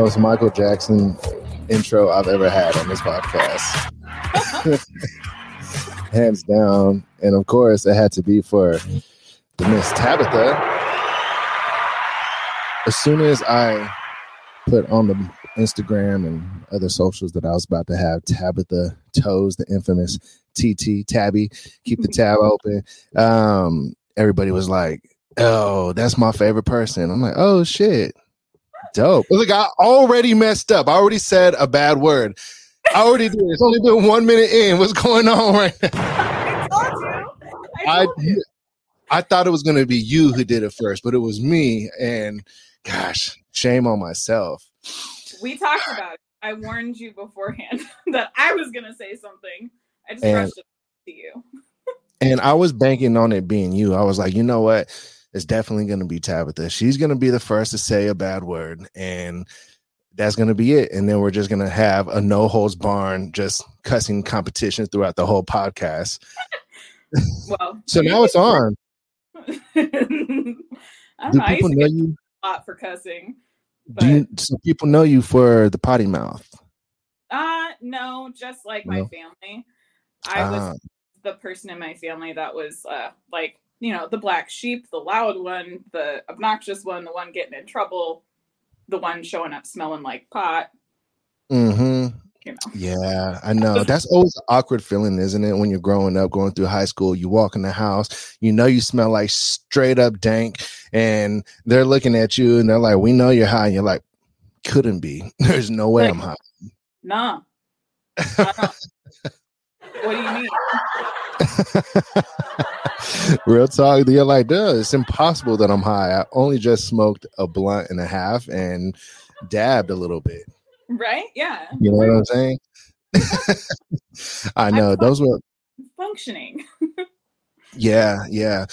most Michael Jackson intro I've ever had on this podcast. Hands down. And of course, it had to be for the Miss Tabitha. As soon as I put on the Instagram and other socials that I was about to have Tabitha Toes, the infamous TT Tabby, keep the tab open. Um, everybody was like, "Oh, that's my favorite person." I'm like, "Oh shit, dope." Look, I already messed up. I already said a bad word. I already did. It's only been one minute in. What's going on right now? I told you. I I you. I thought it was going to be you who did it first, but it was me. And gosh, shame on myself. We talked about it. I warned you beforehand that I was gonna say something. I just And- rushed it to you. And I was banking on it being you. I was like, you know what? It's definitely going to be Tabitha. She's going to be the first to say a bad word, and that's going to be it. And then we're just going to have a no holds barn, just cussing competition throughout the whole podcast. Well, So now it's on. I don't Do know. People know you? a lot for cussing. Do you, so people know you for the potty mouth? Uh no, just like my family. I was Ah, the person in my family that was uh like, you know, the black sheep, the loud one, the obnoxious one, the one getting in trouble, the one showing up smelling like pot, hmm you know. Yeah, I know. That's always an awkward feeling, isn't it? When you're growing up, going through high school, you walk in the house, you know you smell like straight up dank, and they're looking at you and they're like, We know you're high. And you're like, couldn't be. There's no way Like- I'm high. Nah. What do you mean? Real talk. You're like, duh, it's impossible that I'm high. I only just smoked a blunt and a half and dabbed a little bit. Right? Yeah. You know what I'm saying? I know. Those were Functioning. Yeah, yeah.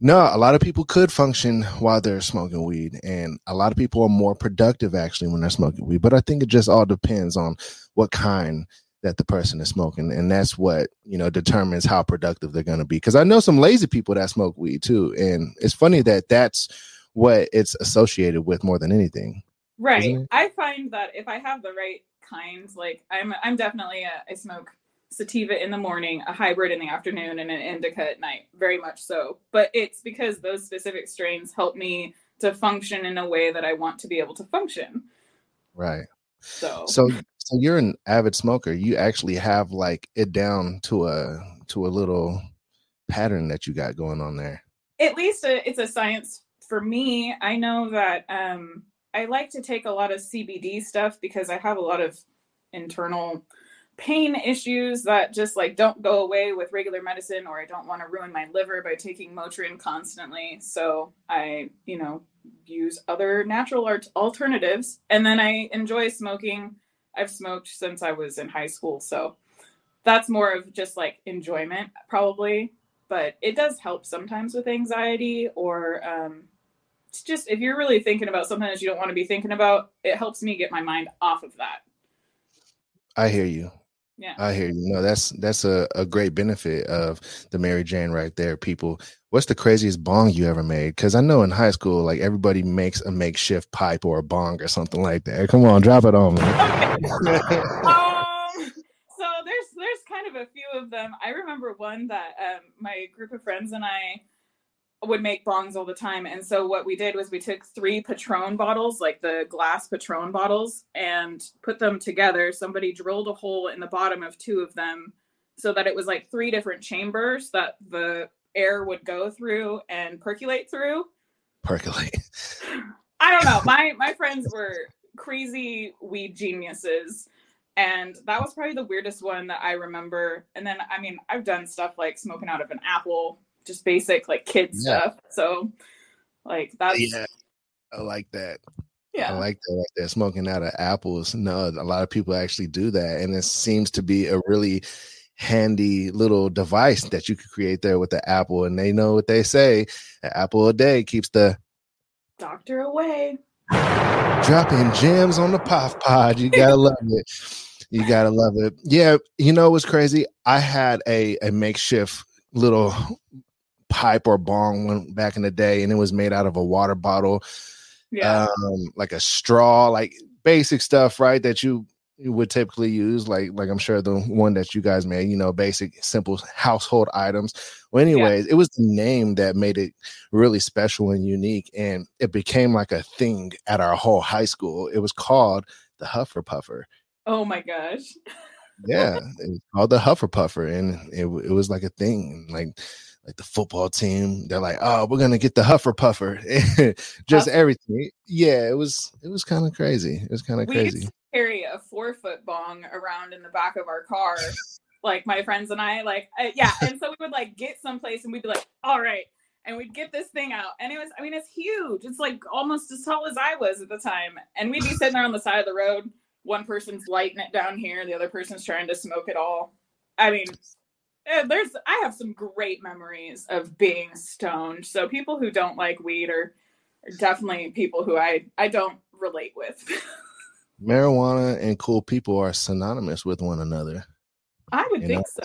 No, a lot of people could function while they're smoking weed, and a lot of people are more productive actually when they're smoking weed. But I think it just all depends on what kind that the person is smoking, and that's what you know determines how productive they're going to be. Because I know some lazy people that smoke weed too, and it's funny that that's what it's associated with more than anything. Right. I find that if I have the right kind, like I'm I'm definitely a I smoke sativa in the morning, a hybrid in the afternoon, and an indica at night. Very much so. But it's because those specific strains help me to function in a way that I want to be able to function. Right. So, So, so you're an avid smoker. You actually have like it down to a to a little pattern that you got going on there. at least a, it's a science for me. I know that um, I like to take a lot of CBD stuff because I have a lot of internal pain issues that just like don't go away with regular medicine or I don't want to ruin my liver by taking Motrin constantly. So I, you know, use other natural alternatives and then I enjoy smoking. I've smoked since I was in high school, so that's more of just like enjoyment probably but it does help sometimes with anxiety or um, it's just if you're really thinking about something that you don't want to be thinking about it helps me get my mind off of that I hear you. yeah I hear you. No, that's that's a, a great benefit of the Mary Jane right there. People, what's the craziest bong you ever made? Because I know in high school, like everybody makes a makeshift pipe or a bong or something like that. Come on, drop it on me. um, so there's there's kind of a few of them i remember one that um, my group of friends and i would make bongs all the time and so what we did was we took three patron bottles like the glass patron bottles and put them together somebody drilled a hole in the bottom of two of them so that it was like three different chambers that the air would go through and percolate through Percolate. I don't know. My my friends were crazy weed geniuses. And that was probably the weirdest one that I remember. And then I mean, I've done stuff like smoking out of an apple, just basic like kid Yeah. stuff. So like that's yeah. I like that. Yeah. I like that right there. Smoking out of apples. No, a lot of people actually do that. And it seems to be a really handy little device that you could create there with the apple. And they know what they say. An apple a day keeps the Doctor away. Dropping gems on the puff pod. You gotta love it. You gotta love it. Yeah, you know what's crazy? I had a a makeshift little pipe or bong one back in the day, and it was made out of a water bottle. Yeah. um, like a straw, like basic stuff, right? That you would typically use, like like I'm sure the one that you guys made, you know, basic, simple household items. Well, anyways, it was the name that made it really special and unique, and it became like a thing at our whole high school. It was called the Huffer Puffer. oh my gosh. Yeah, it was called the Huffer Puffer, and it it was like a thing, like like the football team. They're like, oh, we're gonna get the Huffer Puffer, just Huff- everything. Yeah, it was it was kind of crazy. It was kind of crazy. used carry a four foot bong around in the back of our car, like my friends and I, like, uh, yeah. And so we would like get someplace and we'd be like, all right. And we'd get this thing out. And it was, I mean, it's huge. It's like almost as tall as I was at the time. And we'd be sitting there on the side of the road. One person's lighting it down here, the other person's trying to smoke it all. I mean, eh, there's, I have some great memories of being stoned. So people who don't like weed are, are definitely people who I, I don't relate with. Marijuana and cool people are synonymous with one another. I would think know? so.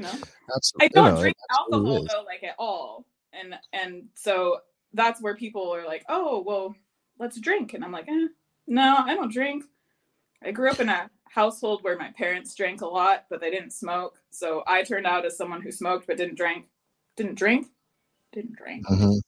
No, Absolutely, I don't drink alcohol though, like at all, and and so that's where people are like, oh well, let's drink, and I'm like, eh, no, I don't drink. I grew up in a household where my parents drank a lot, but they didn't smoke, so I turned out as someone who smoked but didn't drink. Didn't drink. Didn't drink. Mhm.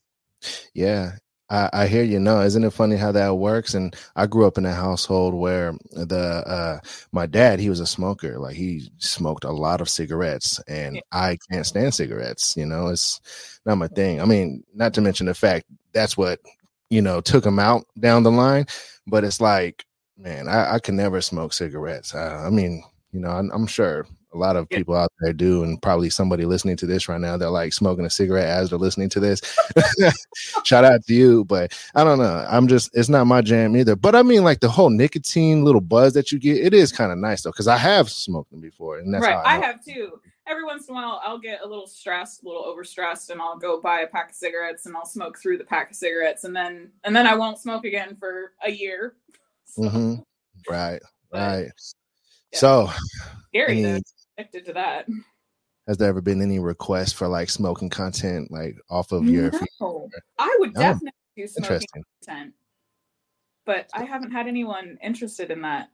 Yeah, I, I hear you. No, isn't it funny how that works? And I grew up in a household where the uh my dad he was a smoker. Like he smoked a lot of cigarettes, and Yeah. I can't stand cigarettes. You know, it's not my thing. I mean, not to mention the fact that's what you know took him out down the line. But it's like, man, I, I can never smoke cigarettes. Uh, I mean, you know, I'm, I'm sure a lot of people out there do, and probably somebody listening to this right now, they're like smoking a cigarette as they're listening to this. Shout out to you, but I don't know. I'm just, it's not my jam either. But I mean, like the whole nicotine little buzz that you get, it is kind of nice though, because I have smoked them before, and that's right, I, I, have too. Every once in a while, I'll get a little stressed, a little overstressed, and I'll go buy a pack of cigarettes and I'll smoke through the pack of cigarettes, and then and then I won't smoke again for a year. So, Mhm. Right, but right. yeah. So, Scary any, addicted to that. has there ever been any requests for like smoking content, like off of your? No, I would No. definitely do smoking Interesting. content, but I haven't had anyone interested in that.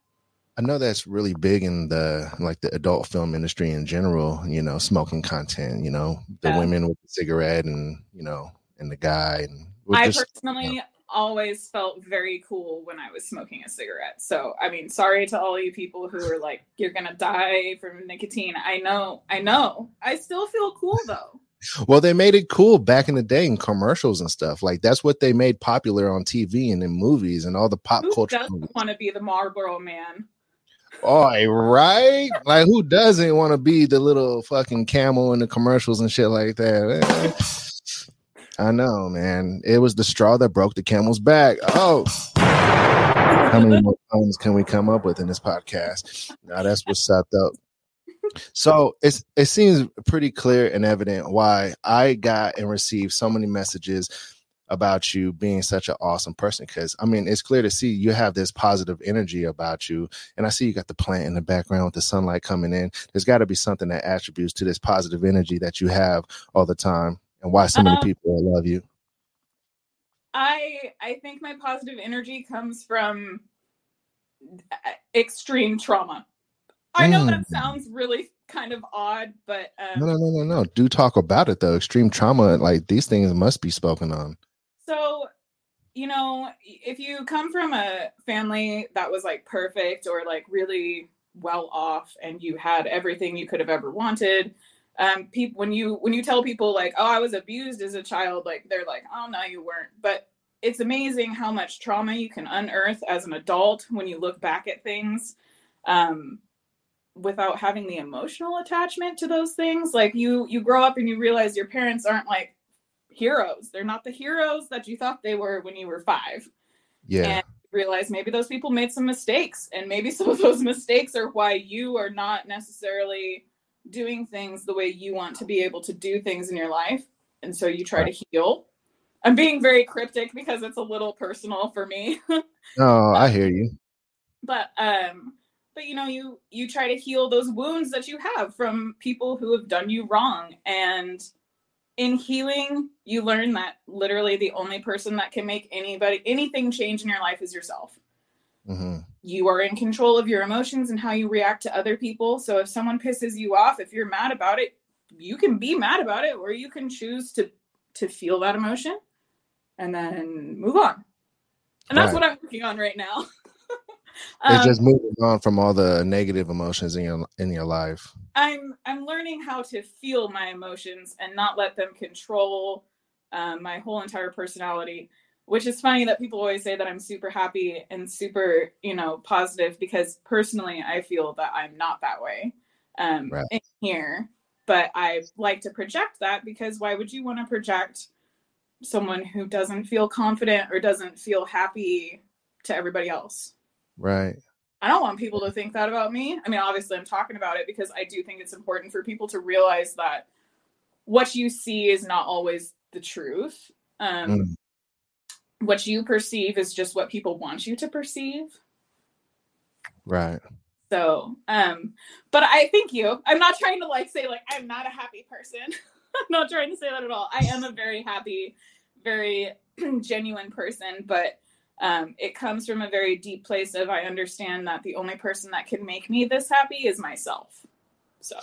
I know that's really big in the like the adult film industry in general. You know, smoking content. You know, the Yeah. women with the cigarette, and you know, and the guy, and I just personally always felt very cool when I was smoking a cigarette. So, I mean, sorry to all you people who are like, you're gonna die from nicotine. I know, I know. I still feel cool though. Well, they made it cool back in the day in commercials and stuff. Like that's what they made popular on TV and in movies and all the pop Who culture. doesn't want to be the Marlboro man? Oh, right? Like who doesn't want to be the little fucking camel in the commercials and shit like that? Eh? I know, man. It was the straw that broke the camel's back. Oh. How many more puns can we come up with in this podcast? Now that's what's set up. So it's it seems pretty clear and evident why I got and received so many messages about you being such an awesome person. Because I mean, it's clear to see you have this positive energy about you, and I see you got the plant in the background with the sunlight coming in. There's got to be something that attributes to this positive energy that you have all the time, and why so many Um, people love you. I I think my positive energy comes from extreme trauma. I know that Mm. sounds really kind of odd, but um, No, no, no, no, no. Do talk about it though. Extreme trauma, like these things must be spoken on. So, you know, if you come from a family that was like perfect or like really well off and you had everything you could have ever wanted, um people when you when you tell people like, "Oh, I was abused as a child," like they're like, "Oh, no, you weren't." But it's amazing how much trauma you can unearth as an adult when you look back at things. Um without having the emotional attachment to those things like you you grow up and you realize your parents aren't like heroes they're not the heroes that you thought they were when you were five Yeah. and realize maybe those people made some mistakes and maybe some of those mistakes are why you are not necessarily doing things the way you want to be able to do things in your life. And so you try to heal. I'm being very cryptic because it's a little personal for me. No, I hear you. but um but you know you you try to heal those wounds that you have from people who have done you wrong. And in healing, you learn that literally the only person that can make anybody anything change in your life is yourself. Mm-hmm. You are in control of your emotions and how you react to other people. So if someone pisses you off, if you're mad about it, you can be mad about it, or you can choose to to feel that emotion and then move on. And that's right. what I'm working on right now. um, it's just moving on from all the negative emotions in your in your life. I'm I'm learning how to feel my emotions and not let them control um, my whole entire personality. Which is funny that people always say that I'm super happy and super, you know, positive because personally I feel that I'm not that way um, right. in here. But I like to project that because why would you want to project someone who doesn't feel confident or doesn't feel happy to everybody else? Right. I don't want people to think that about me. I mean, obviously, I'm talking about it because I do think it's important for people to realize that what you see is not always the truth. Um, mm. What you perceive is just what people want you to perceive. Right. So, um, but I thank you. I'm not trying to like say like I'm not a happy person. I'm not trying to say that at all. I am a very happy, very genuine person, but um, it comes from a very deep place of I understand that the only person that can make me this happy is myself. So.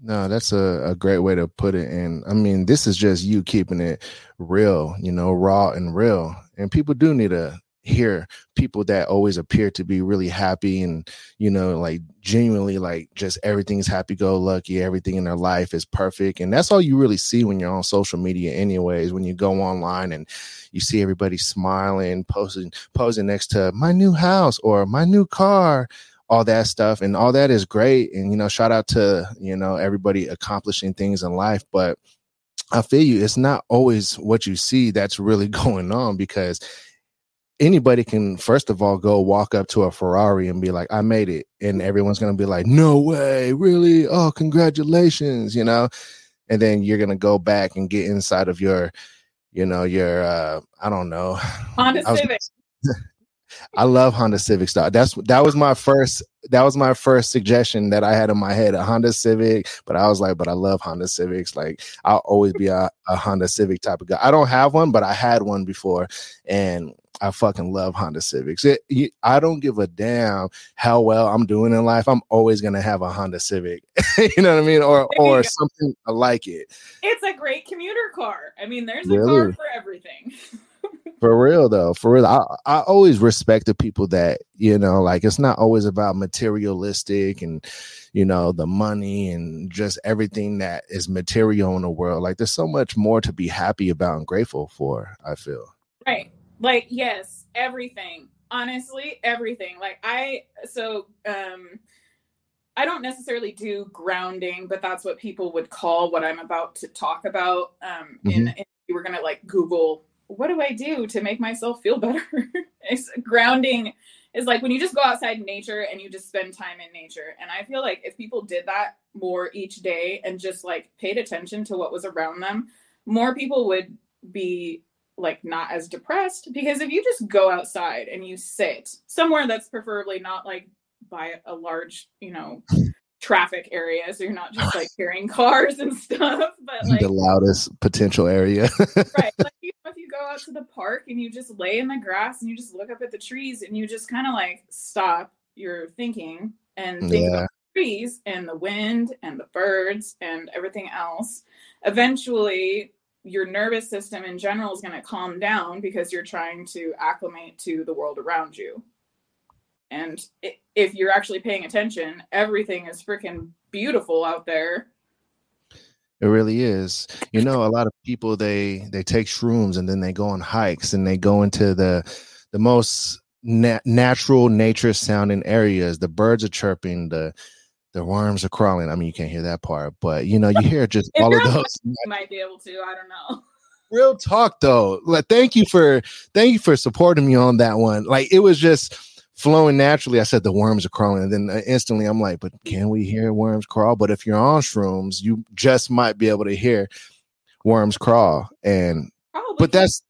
No, that's a, a great way to put it. And I mean, this is just you keeping it real, you know, raw and real. And people do need to hear people that always appear to be really happy and you know like genuinely like just everything's happy go lucky everything in their life is perfect and that's all you really see when you're on social media anyways when you go online and you see everybody smiling posting posing next to my new house or my new car all that stuff and all that is great and you know shout out to you know everybody accomplishing things in life but I feel you. It's not always what you see that's really going on because anybody can first of all go walk up to a Ferrari and be like, I made it. And everyone's gonna be like, No way, really? Oh, congratulations, you know. And then you're gonna go back and get inside of your, you know, your uh, I don't know. Honda Civic. I love Honda Civic style. That's that was my first that was my first suggestion that I had in my head, a Honda Civic. But I was like, but I love Honda Civics. Like I'll always be a, a Honda Civic type of guy. I don't have one, but I had one before, and I fucking love Honda Civics. It, you, I don't give a damn how well I'm doing in life. I'm always gonna have a Honda Civic. you know what I mean, or or something like it. It's a great commuter car. I mean, there's a really? car for everything. for real though, for real. I I always respect the people that you know, like it's not always about materialistic and you know the money and just everything that is material in the world. Like there's so much more to be happy about and grateful for. I feel right like yes everything honestly everything like i so um i don't necessarily do grounding but that's what people would call what i'm about to talk about um mm-hmm. in, in we're gonna like google what do i do to make myself feel better? It's grounding. Is like when you just go outside in nature and you just spend time in nature. And i feel like if people did that more each day and just like paid attention to what was around them more people would be like not as depressed. Because if you just go outside and you sit somewhere that's preferably not like by a large you know traffic area so you're not just like hearing cars and stuff but like the loudest potential area. Right like if you go out to the park and you just lay in the grass and you just look up at the trees and you just kind of like stop your thinking and think yeah. about the trees and the wind and the birds and everything else eventually your nervous system in general is going to calm down because you're trying to acclimate to the world around you. And if you're actually paying attention, everything is freaking beautiful out there. It really is. You know, a lot of people they they take shrooms and then they go on hikes and they go into the the most na- natural nature sounding areas. The birds are chirping, the the worms are crawling. I mean, you can't hear that part, but you know, you hear just all of those. You might be able to. I don't know. Real talk though. Like, thank you for thank you for supporting me on that one. Like, it was just flowing naturally. I said the worms are crawling, and then uh, instantly I'm like, but can we hear worms crawl? But if you're on shrooms, you just might be able to hear worms crawl. And Probably. but that's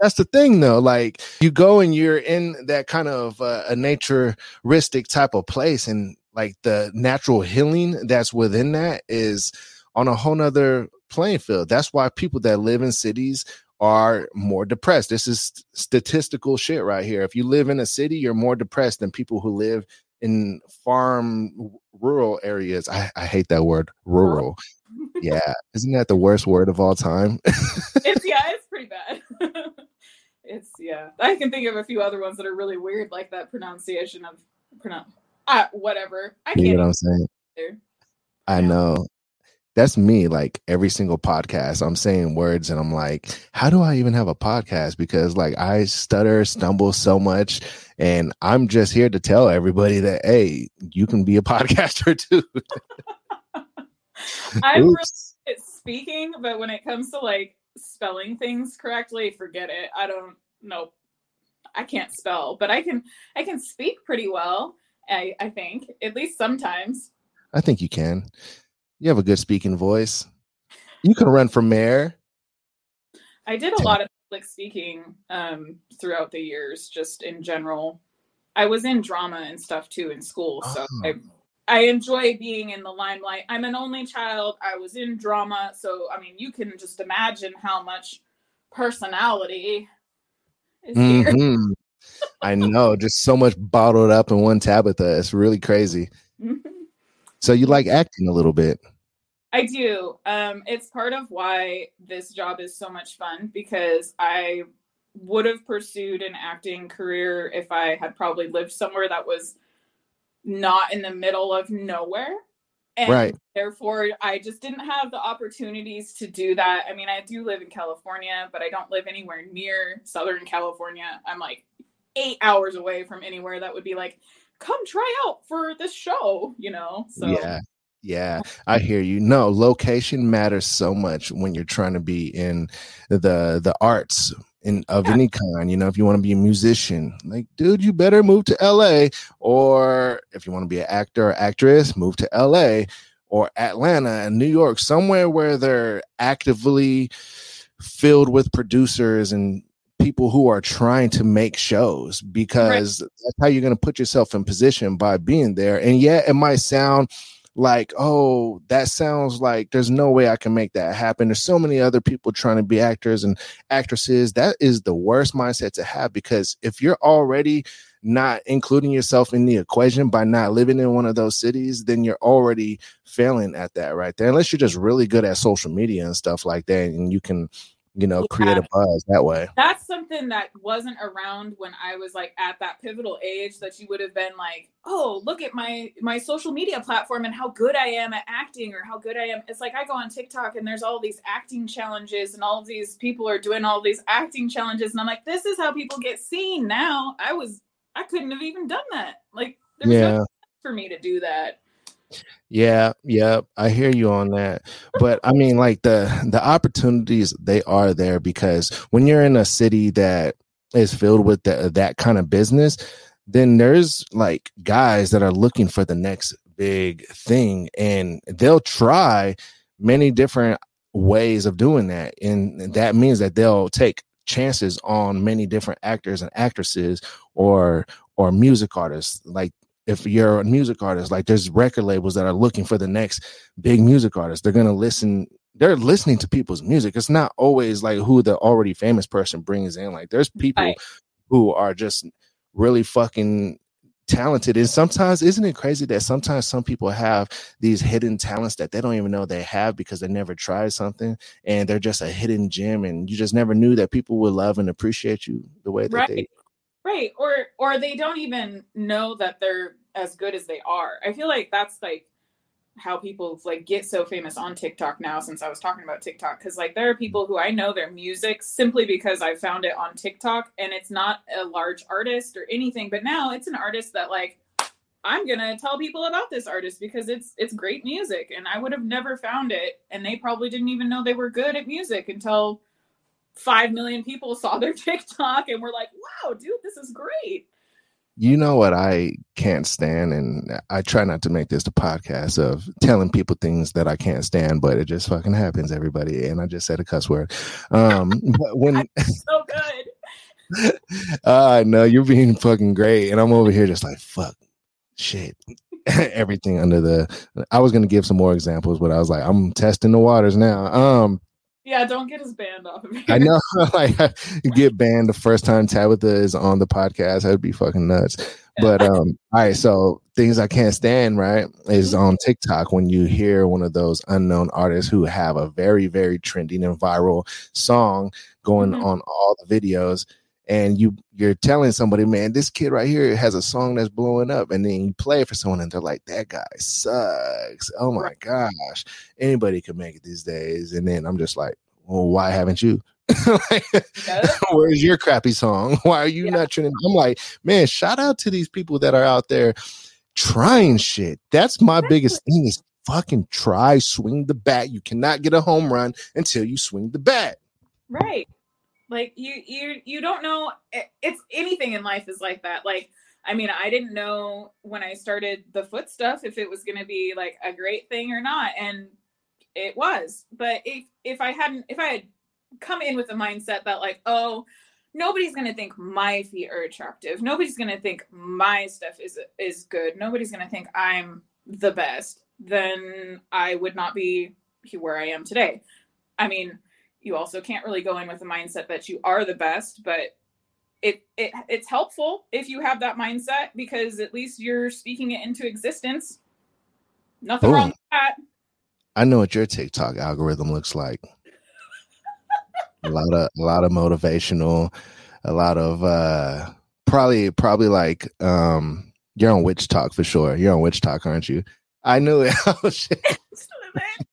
that's the thing though like you go and you're in that kind of uh, a naturistic type of place and like the natural healing that's within that is on a whole nother playing field. That's why people that live in cities are more depressed. This is statistical shit right here. If you live in a city, you're more depressed than people who live in farm rural areas. I, I hate that word, rural. yeah, isn't that the worst word of all time? it's yeah, it's pretty bad. it's yeah. I can think of a few other ones that are really weird, like that pronunciation of pronoun Uh, whatever. I can't. You know what I'm saying? Either. I know that's me like every single podcast. I'm saying words and i'm like how do i even have a podcast? Because like i stutter stumble so much and i'm just here to tell everybody that hey you can be a podcaster too. I'm really at speaking but when it comes to like spelling things correctly forget it. I don't know i can't spell but i can i can speak pretty well i i think at least sometimes. I think you can you have a good speaking voice. You can run for mayor. I did a lot of public speaking um, throughout the years, just in general. I was in drama and stuff too in school, so oh. I I enjoy being in the limelight. I'm an only child. I was in drama, so I mean, you can just imagine how much personality is mm-hmm. here. I know, just so much bottled up in one Tabitha. It's really crazy. So you like acting a little bit? I do. Um, it's part of why this job is so much fun because I would have pursued an acting career if I had probably lived somewhere that was not in the middle of nowhere. And right. therefore, I just didn't have the opportunities to do that. I mean, I do live in California, but I don't live anywhere near Southern California. I'm like eight hours away from anywhere that would be like, come try out for this show, you know? So yeah. Yeah, I hear you. No, location matters so much when you're trying to be in the the arts in of yeah. any kind. You know, if you want to be a musician, like, dude, you better move to LA. Or if you want to be an actor or actress, move to LA or Atlanta and New York, somewhere where they're actively filled with producers and people who are trying to make shows because right. that's how you're going to put yourself in position by being there. And yeah, it might sound like, oh, that sounds like there's no way I can make that happen. There's so many other people trying to be actors and actresses. That is the worst mindset to have because if you're already not including yourself in the equation by not living in one of those cities, then you're already failing at that right there. Unless you're just really good at social media and stuff like that, and you can you know, yeah. create a buzz that way. That's something that wasn't around when I was like at that pivotal age that you would have been like, "Oh, look at my my social media platform and how good I am at acting or how good I am." It's like I go on TikTok and there's all these acting challenges and all these people are doing all these acting challenges and I'm like, "This is how people get seen now." I was I couldn't have even done that. Like there was yeah. no for me to do that. Yeah, yeah, I hear you on that. But I mean like the the opportunities they are there because when you're in a city that is filled with the, that kind of business, then there's like guys that are looking for the next big thing and they'll try many different ways of doing that and that means that they'll take chances on many different actors and actresses or or music artists like if you're a music artist, like there's record labels that are looking for the next big music artist. They're gonna listen. They're listening to people's music. It's not always like who the already famous person brings in. Like there's people right. who are just really fucking talented and sometimes isn't it crazy that sometimes some people have these hidden talents that they don't even know they have because they never tried something and they're just a hidden gem and you just never knew that people would love and appreciate you the way that right. they right or or they don't even know that they're as good as they are. I feel like that's like how people like get so famous on TikTok now since I was talking about TikTok cuz like there are people who I know their music simply because I found it on TikTok and it's not a large artist or anything but now it's an artist that like I'm to tell people about this artist because it's it's great music and I would have never found it and they probably didn't even know they were good at music until 5 million people saw their TikTok and were like, wow, dude, this is great. You know what I can't stand, and I try not to make this the podcast of telling people things that I can't stand, but it just fucking happens, everybody. And I just said a cuss word. Um, but when so good, uh, I know you're being fucking great, and I'm over here just like fuck, shit. everything under the. I was gonna give some more examples, but I was like, I'm testing the waters now. Um, yeah, don't get us banned off of here. I know, like get banned the first time Tabitha is on the podcast. That'd be fucking nuts. But um, all right, so things I can't stand, right, is Mm-hmm. on TikTok when you hear one of those unknown artists who have a very, very trending and viral song going Mhm. on all the videos, and you you're telling somebody, man, this kid right here has a song that's blowing up, and then you play it for someone, and they're like, that guy sucks. Oh my gosh, anybody can make it these days, and then I'm just like, well, why haven't you? Like. Where's your crappy song? Why are you Yeah. not trending? I'm like, man, shout out to these people that are out there trying shit. That's my biggest thing is fucking try, swing the bat. You cannot get a home run until you swing the bat. right like you you you don't know it- it's anything in life is like that. Like i mean i didn't know when i started the foot stuff if it was going to be like a great thing or not and it was. But if if i hadn't if i had come in with the mindset that like oh nobody's going to think my feet are attractive. Nobody's going to think my stuff is is good. Nobody's going to think i'm the best then i would not be where i am today. I mean you also can't really go in with the mindset that you are the best but it, it it's helpful if you have that mindset because at least you're speaking it into existence nothing Boom. wrong with that I know what your TikTok algorithm looks like. a lot of a lot of motivational, a lot of uh probably probably like um you're on WitchTok for sure. You're on WitchTok, aren't you? I knew it.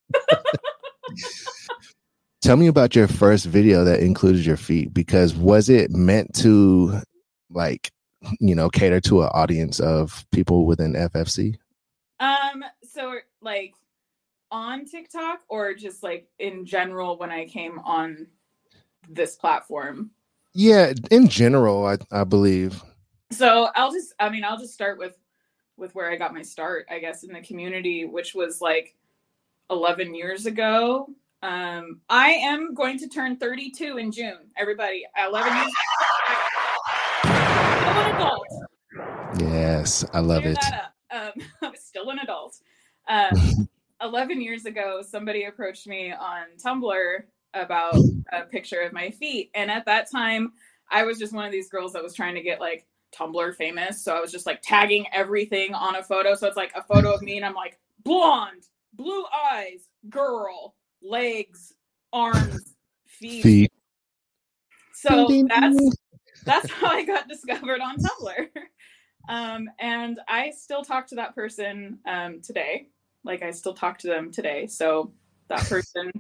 Tell me about your first video that included your feet because was it meant to like you know cater to an audience of people within FFC? um so like on tiktok or just like in general when i came on this platform Yeah, in general, I I believe. so i'll just i mean i'll just start with with where i got my start i guess in the community which was like 11 years ago um i am going to turn 32 in june everybody 11 years I'm an adult Yes, I love Clear it. Um, I was still an adult. Um, 11 years ago, somebody approached me on Tumblr about a picture of my feet. And at that time, I was just one of these girls that was trying to get like Tumblr famous. So I was just like tagging everything on a photo. So it's like a photo of me and I'm like blonde, blue eyes, girl, legs, arms, feet. Feet. So Ding, ding, that's ding. that's how I got discovered on Tumblr. Um, and I still talk to that person um, today. Like I still talk to them today. So that person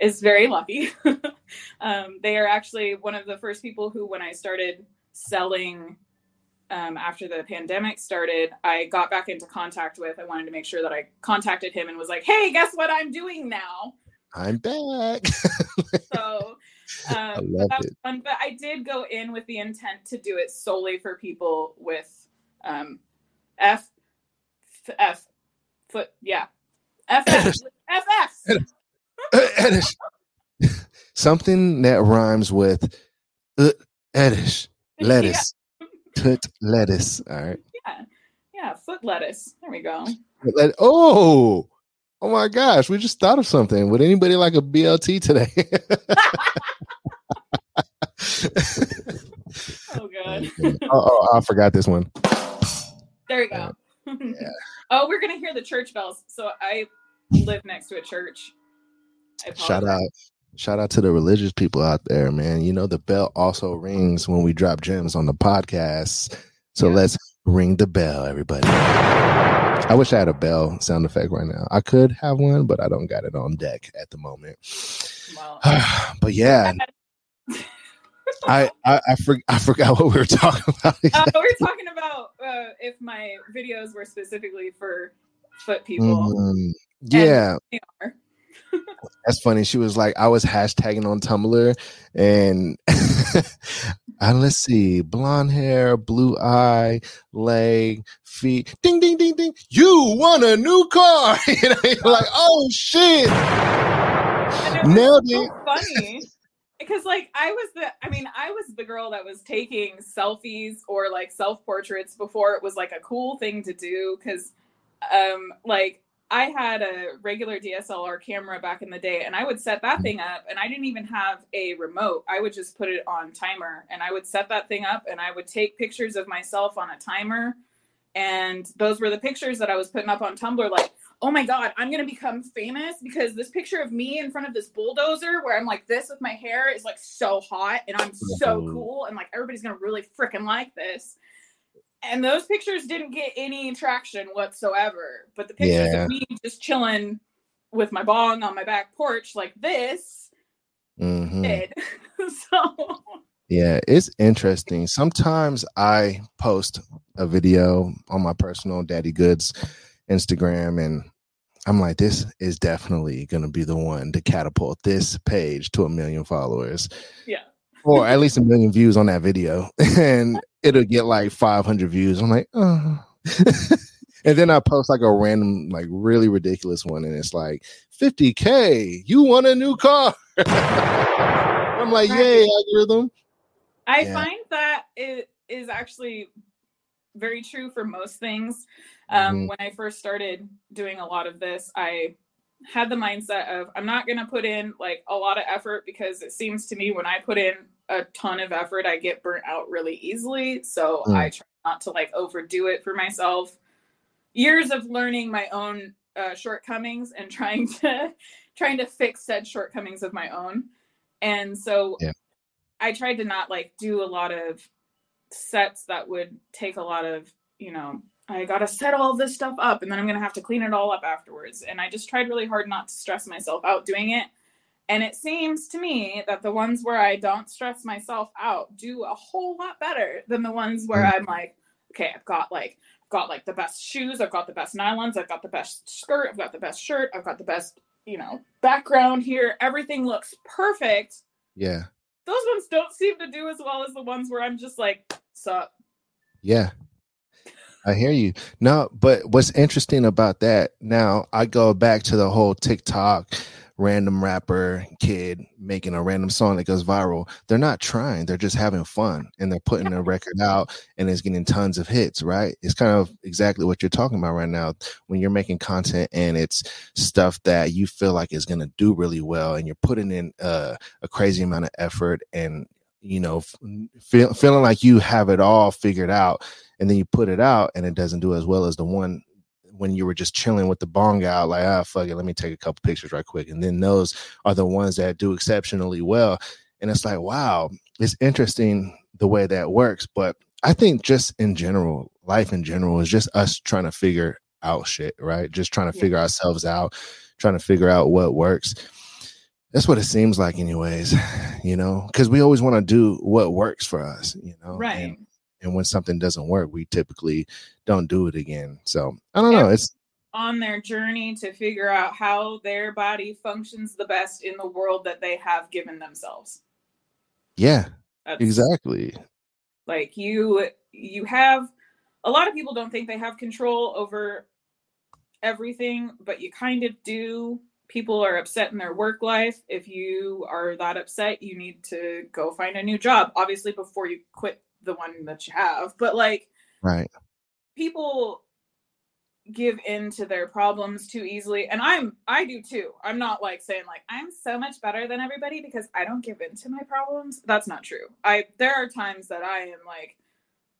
is very lucky. um, they are actually one of the first people who, when I started selling um, after the pandemic started, I got back into contact with. I wanted to make sure that I contacted him and was like, "Hey, guess what I'm doing now." I'm back. So I um, love that was it. fun. But I did go in with the intent to do it solely for people with um, F, f, foot, yeah. F, foot, FF, FF. Something that rhymes with uh, edish, lettuce, tut lettuce. All right. Yeah, yeah, foot lettuce. There we go. Oh, oh my gosh, we just thought of something. Would anybody like a BLT today? Oh, good. oh, I forgot this one. There you go. Uh, oh, we're gonna hear the church bells. So I live next to a church. Shout out. Shout out to the religious people out there, man. You know, the bell also rings when we drop gems on the podcast. So Yeah. let's ring the bell, everybody. I wish I had a bell sound effect right now. I could have one, but I don't got it on deck at the moment. Well, but yeah, I I I, for, I forgot what we were talking about. uh, we were talking about uh, if my videos were specifically for foot people. Mm, yeah, That's funny. She was like, I was hashtagging on Tumblr and and let's see, blonde hair, blue eye, leg, feet, ding ding ding ding. You won a new car. you know, you're like, oh shit. And it Nailed so it. funny because like I was the I mean I was the girl that was taking selfies or like self portraits before it was like a cool thing to do because um, like I had a regular DSLR camera back in the day, and I would set that thing up, and I didn't even have a remote. I would just put it on timer, and I would set that thing up, and I would take pictures of myself on a timer, and those were the pictures that I was putting up on Tumblr. Like, oh my god, I'm gonna become famous because this picture of me in front of this bulldozer, where I'm like this with my hair, is like so hot, and I'm so mm-hmm. cool, and like everybody's gonna really freaking like this and those pictures didn't get any traction whatsoever. But the pictures yeah. of me just chilling with my bong on my back porch like this mm-hmm. did. so yeah, it's interesting. Sometimes I post a video on my personal Daddy Goodz Instagram and I'm like, this is definitely going to be the one to catapult this page to a million followers. Yeah. or at least a million views on that video. And it'll get like 500 views. I'm like, oh. and then I post like a random, like really ridiculous one, and it's like 50k. You want a new car? I'm like, right. yay, algorithm. I yeah. find that it is actually very true for most things. Um, mm-hmm. When I first started doing a lot of this, I had the mindset of I'm not going to put in like a lot of effort because it seems to me when I put in a ton of effort, I get burnt out really easily. So mm. I try not to like overdo it for myself. Years of learning my own uh, shortcomings and trying to trying to fix said shortcomings of my own. And so yeah. I tried to not like do a lot of sets that would take a lot of, you know, I got to set all this stuff up and then I'm going to have to clean it all up afterwards. And I just tried really hard not to stress myself out doing it and it seems to me that the ones where I don't stress myself out do a whole lot better than the ones where mm. I'm like, okay, I've got like I've got like the best shoes, I've got the best nylons, I've got the best skirt, I've got the best shirt, I've got the best, you know, background here. Everything looks perfect. Yeah. Those ones don't seem to do as well as the ones where I'm just like, sup. Yeah. I hear you. No, but what's interesting about that now, I go back to the whole TikTok random rapper kid making a random song that goes viral. They're not trying, they're just having fun and they're putting a record out and it's getting tons of hits, right? It's kind of exactly what you're talking about right now. When you're making content and it's stuff that you feel like is going to do really well and you're putting in uh, a crazy amount of effort and you know feel, feeling like you have it all figured out and then you put it out and it doesn't do as well as the one when you were just chilling with the bong out, like, ah, fuck it, let me take a couple pictures right quick. And then those are the ones that do exceptionally well. And it's like, wow, it's interesting the way that works. But I think just in general, life in general is just us trying to figure out shit, right? Just trying to yeah. figure ourselves out, trying to figure out what works. That's what it seems like, anyways, you know, because we always want to do what works for us, you know. Right. And and when something doesn't work we typically don't do it again. So i don't know it's on their journey to figure out how their body functions the best in the world that they have given themselves. Yeah That's, exactly. Like you you have a lot of people don't think they have control over everything but you kind of do. People are upset in their work life. If you are that upset you need to go find a new job. Obviously before you quit the one that you have but like right. people give in to their problems too easily and i'm i do too. I'm not like saying like i'm so much better than everybody because i don't give in to my problems. That's not true. I there are times that i am like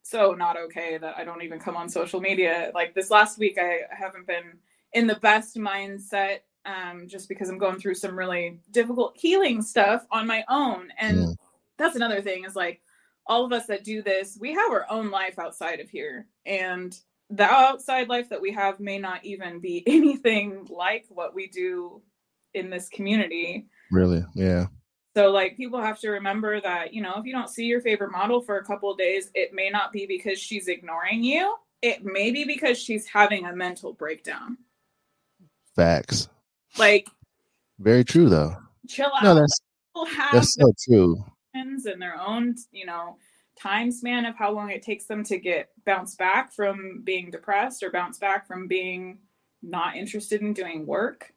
so not okay that i don't even come on social media. Like this last week i haven't been in the best mindset um, just because i'm going through some really difficult healing stuff on my own and mm. that's another thing is like all of us that do this, we have our own life outside of here. And the outside life that we have may not even be anything like what we do in this community. Really? Yeah. So like people have to remember that, you know, if you don't see your favorite model for a couple of days, it may not be because she's ignoring you. It may be because she's having a mental breakdown. Facts. Like very true though. Chill out. No, that's, that's so true and their own, you know, time span of how long it takes them to get bounce back from being depressed or bounce back from being not interested in doing work.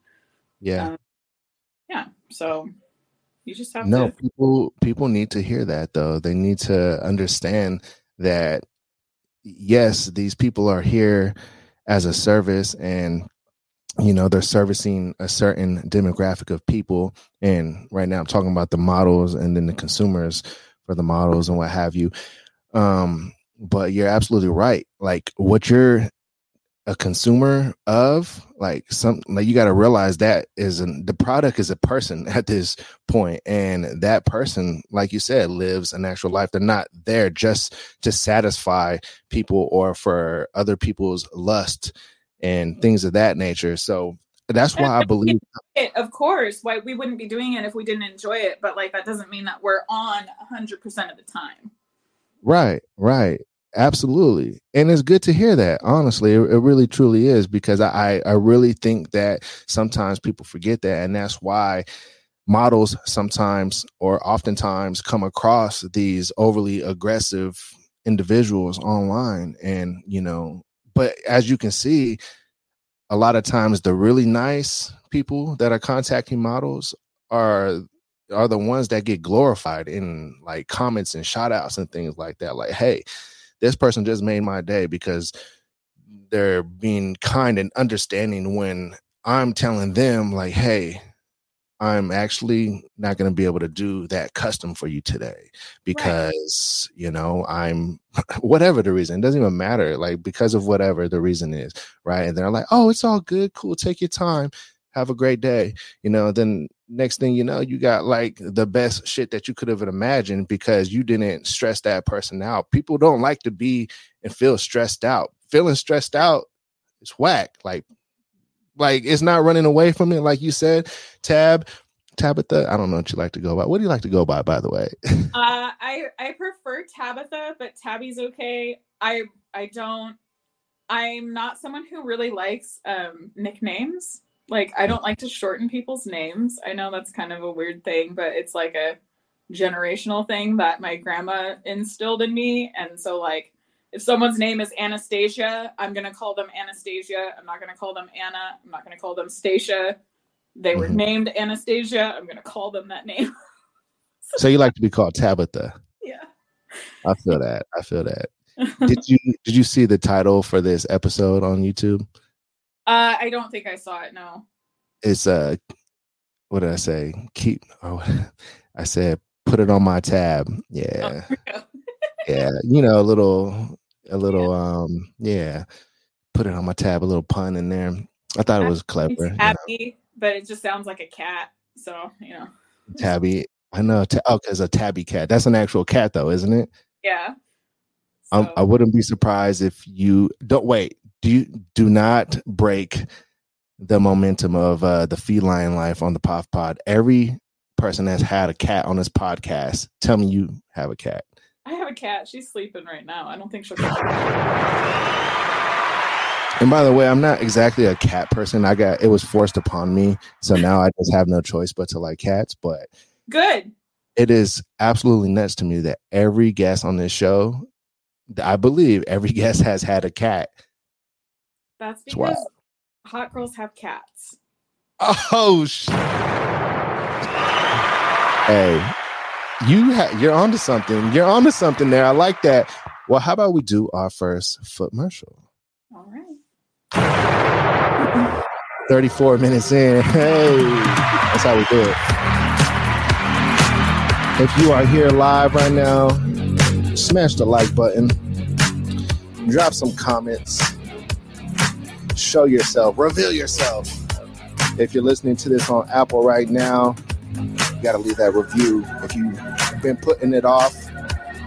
Yeah. Um, yeah. So you just have no, to people people need to hear that though. They need to understand that yes, these people are here as a service and you know they're servicing a certain demographic of people. And right now i'm talking about the models and then the consumers for the models and what have you. Um but you're absolutely right. Like what you're a consumer of like some like you got to realize that is an, the product is a person at this point. And that person like you said lives an actual life. They're not there just to satisfy people or for other people's lust and things of that nature so that's why i believe it, of course why we wouldn't be doing it if we didn't enjoy it but like that doesn't mean that we're on 100% of the time right right Absolutely. And it's good to hear that. Honestly, it, it, really truly is because I, I really think that sometimes people forget that. And that's why models sometimes or oftentimes come across these overly aggressive individuals online. And, you know, but as you can see, a lot of times the really nice people that are contacting models are are the ones that get glorified in like comments and shout outs and things like that. Like, hey, this person just made my day because they're being kind and understanding when I'm telling them like, hey, I'm actually not going to be able to do that custom for you today because, right. you know, I'm whatever the reason, it doesn't even matter. Like, because of whatever the reason is, right? And they're like, oh, it's all good, cool, take your time, have a great day, you know. Then next thing you know, you got like the best shit that you could have imagined because you didn't stress that person out. People don't like to be and feel stressed out. Feeling stressed out is whack. Like, like it's not running away from it, like you said. Tab, Tabitha. I don't know what you like to go by. What do you like to go by, by the way? uh, I I prefer Tabitha, but Tabby's okay. I I don't. I'm not someone who really likes um, nicknames. Like I don't like to shorten people's names. I know that's kind of a weird thing, but it's like a generational thing that my grandma instilled in me. And so like if someone's name is Anastasia, I'm gonna call them Anastasia. I'm not gonna call them Anna. I'm not gonna call them Stacia. They were mm-hmm. named Anastasia. I'm gonna call them that name. so you like to be called Tabitha? Yeah. I feel that. I feel that. did you did you see the title for this episode on YouTube? Uh, I don't think I saw it. No. It's uh, what did I say? Keep. Oh, I said put it on my tab. Yeah. Oh, yeah. Yeah, you know, a little, a little. Yeah. Um. Yeah. Put it on my tab. A little pun in there. I thought it was clever. Tabby, you know? but it just sounds like a cat. So you know. Tabby. I know. oh, because a tabby cat. That's an actual cat, though, isn't it? Yeah. So. I wouldn't be surprised if you don't wait do you do not break the momentum of uh, the feline life on the POF POD. Every person that's had a cat on this podcast, tell me you have a cat. I have a cat. She's sleeping right now. I don't think she'll. And by the way, I'm not exactly a cat person. I got it was forced upon me, so now I just have no choice but to like cats. But good. It is absolutely nuts to me that every guest on this show, I believe every guest has had a cat that's because hot girls have cats. Oh shit. Hey, you ha- you're onto something. You're onto something there. I like that. Well, how about we do our first foot commercial? All right. 34 minutes in. Hey, that's how we do it. If you are here live right now, smash the like button, drop some comments, show yourself, reveal yourself. If you're listening to this on Apple right now, you got to leave that review. If you've been putting it off,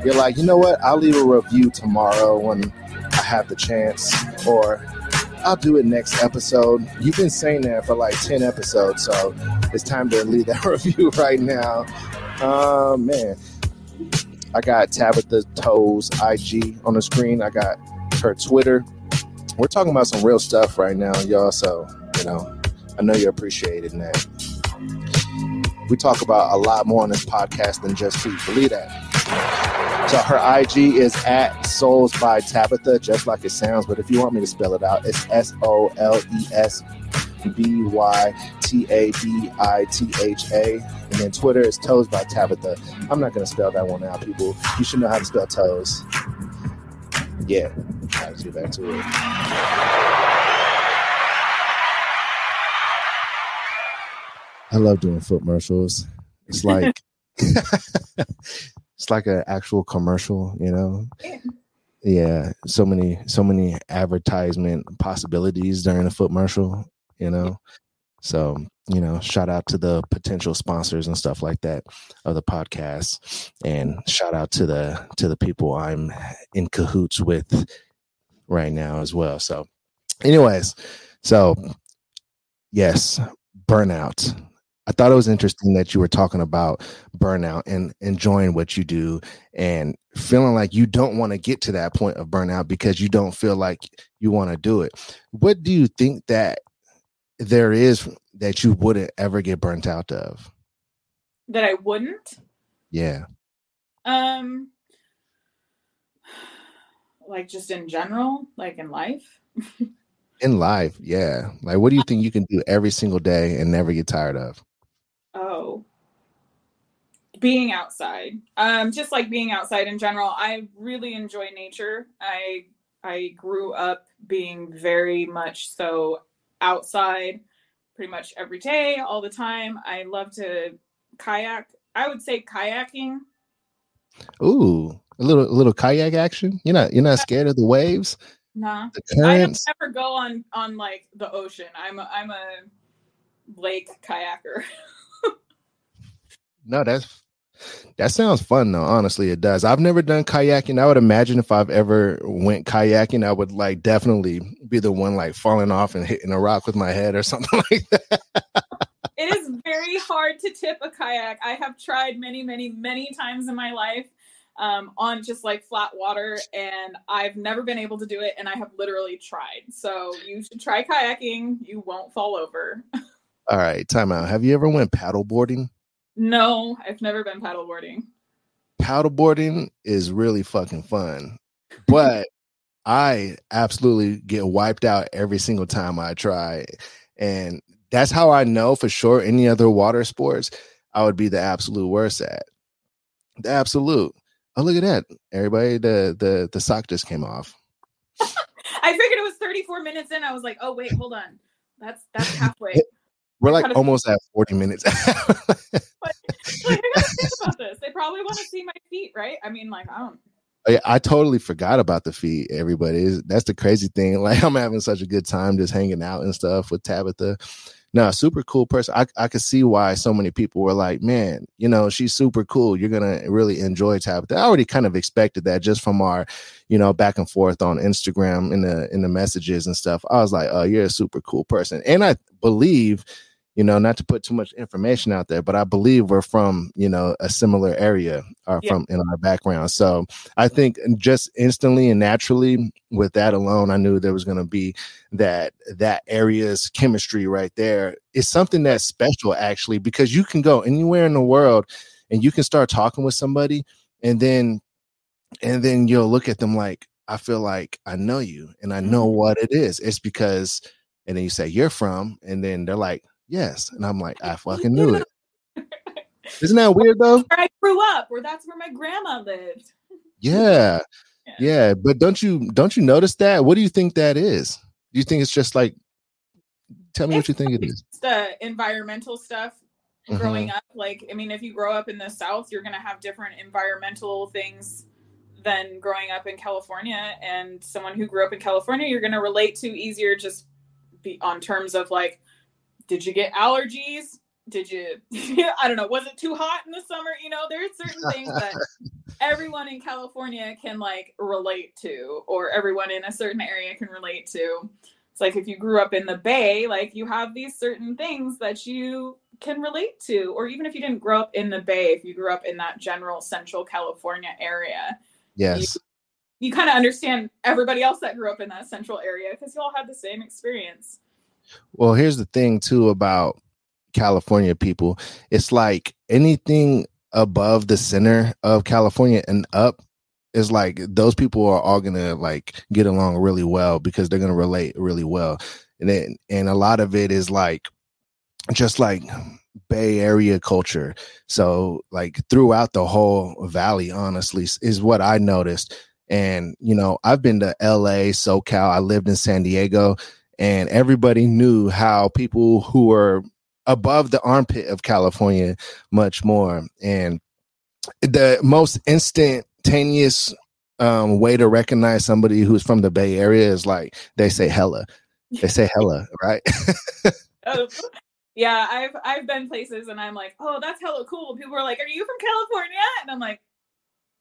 you're like, you know what? I'll leave a review tomorrow when I have the chance, or I'll do it next episode. You've been saying that for like 10 episodes, so it's time to leave that review right now. Uh, man, I got Tabitha Toes IG on the screen. I got her Twitter we're talking about some real stuff right now, y'all. So, you know, I know you're appreciating that. We talk about a lot more on this podcast than just feet. Believe that. So her IG is at Soles by Tabitha, just like it sounds. But if you want me to spell it out, it's S O L E S B Y T A B I T H A. And then Twitter is Toes by Tabitha. I'm not going to spell that one out, people. You should know how to spell toes. Yeah, let's get back to it. I love doing foot commercials. It's like it's like an actual commercial, you know. Yeah, so many so many advertisement possibilities during a foot commercial, you know. So, you know, shout out to the potential sponsors and stuff like that of the podcast and shout out to the to the people I'm in cahoots with right now as well. So, anyways, so yes, burnout. I thought it was interesting that you were talking about burnout and enjoying what you do and feeling like you don't want to get to that point of burnout because you don't feel like you want to do it. What do you think that there is that you wouldn't ever get burnt out of? That I wouldn't? Yeah. Um like just in general, like in life. in life, yeah. Like what do you think you can do every single day and never get tired of? Oh. Being outside. Um just like being outside in general. I really enjoy nature. I I grew up being very much so outside pretty much every day, all the time. I love to kayak. I would say kayaking. Ooh, a little a little kayak action. You're not you're not scared of the waves. Nah, the currents. I never go on on like the ocean. I'm a, I'm a lake kayaker. no, that's that sounds fun though. Honestly, it does. I've never done kayaking. I would imagine if I've ever went kayaking, I would like definitely be the one like falling off and hitting a rock with my head or something like that. it is very hard to tip a kayak. I have tried many, many, many times in my life um, on just like flat water, and I've never been able to do it. And I have literally tried. So you should try kayaking. You won't fall over. All right, time out. Have you ever went paddle boarding? No, I've never been paddleboarding. Paddleboarding is really fucking fun, but I absolutely get wiped out every single time I try. And that's how I know for sure any other water sports I would be the absolute worst at. The absolute. Oh, look at that. Everybody, the the the sock just came off. I figured it was 34 minutes in. I was like, oh wait, hold on. That's that's halfway. We're like almost at 40 minutes. like, like, I gotta think about this. They probably want to see my feet, right? I mean, like, I don't. I, I totally forgot about the feet. Everybody, that's the crazy thing. Like, I'm having such a good time just hanging out and stuff with Tabitha. No, super cool person. I I could see why so many people were like, man, you know, she's super cool. You're gonna really enjoy Tabitha. I already kind of expected that just from our, you know, back and forth on Instagram in the in the messages and stuff. I was like, oh, you're a super cool person, and I believe you know, not to put too much information out there, but I believe we're from, you know, a similar area or uh, yeah. from in our background. So I think just instantly and naturally with that alone, I knew there was going to be that that area's chemistry right there is something that's special actually, because you can go anywhere in the world and you can start talking with somebody and then and then you'll look at them like, I feel like I know you and I know mm-hmm. what it is. It's because and then you say you're from and then they're like Yes. And I'm like, I fucking knew it. Isn't that weird though? Where I grew up, where that's where my grandma lived. Yeah. yeah. Yeah. But don't you don't you notice that? What do you think that is? Do you think it's just like tell me it's what you think it is? The environmental stuff growing mm-hmm. up. Like, I mean, if you grow up in the South, you're gonna have different environmental things than growing up in California. And someone who grew up in California, you're gonna relate to easier just be on terms of like did you get allergies? Did you, I don't know, was it too hot in the summer? You know, there's certain things that everyone in California can like relate to, or everyone in a certain area can relate to. It's like if you grew up in the Bay, like you have these certain things that you can relate to, or even if you didn't grow up in the Bay, if you grew up in that general Central California area. Yes. You, you kind of understand everybody else that grew up in that central area because you all had the same experience. Well, here's the thing too about California people. It's like anything above the center of California and up is like those people are all gonna like get along really well because they're gonna relate really well. And then and a lot of it is like just like Bay Area culture. So like throughout the whole valley, honestly, is what I noticed. And you know, I've been to LA, SoCal, I lived in San Diego and everybody knew how people who were above the armpit of California much more. And the most instantaneous um, way to recognize somebody who's from the Bay Area is like they say hella. They say hella, right? oh, yeah, I've I've been places and I'm like, oh, that's hella cool. People are like, are you from California? And I'm like,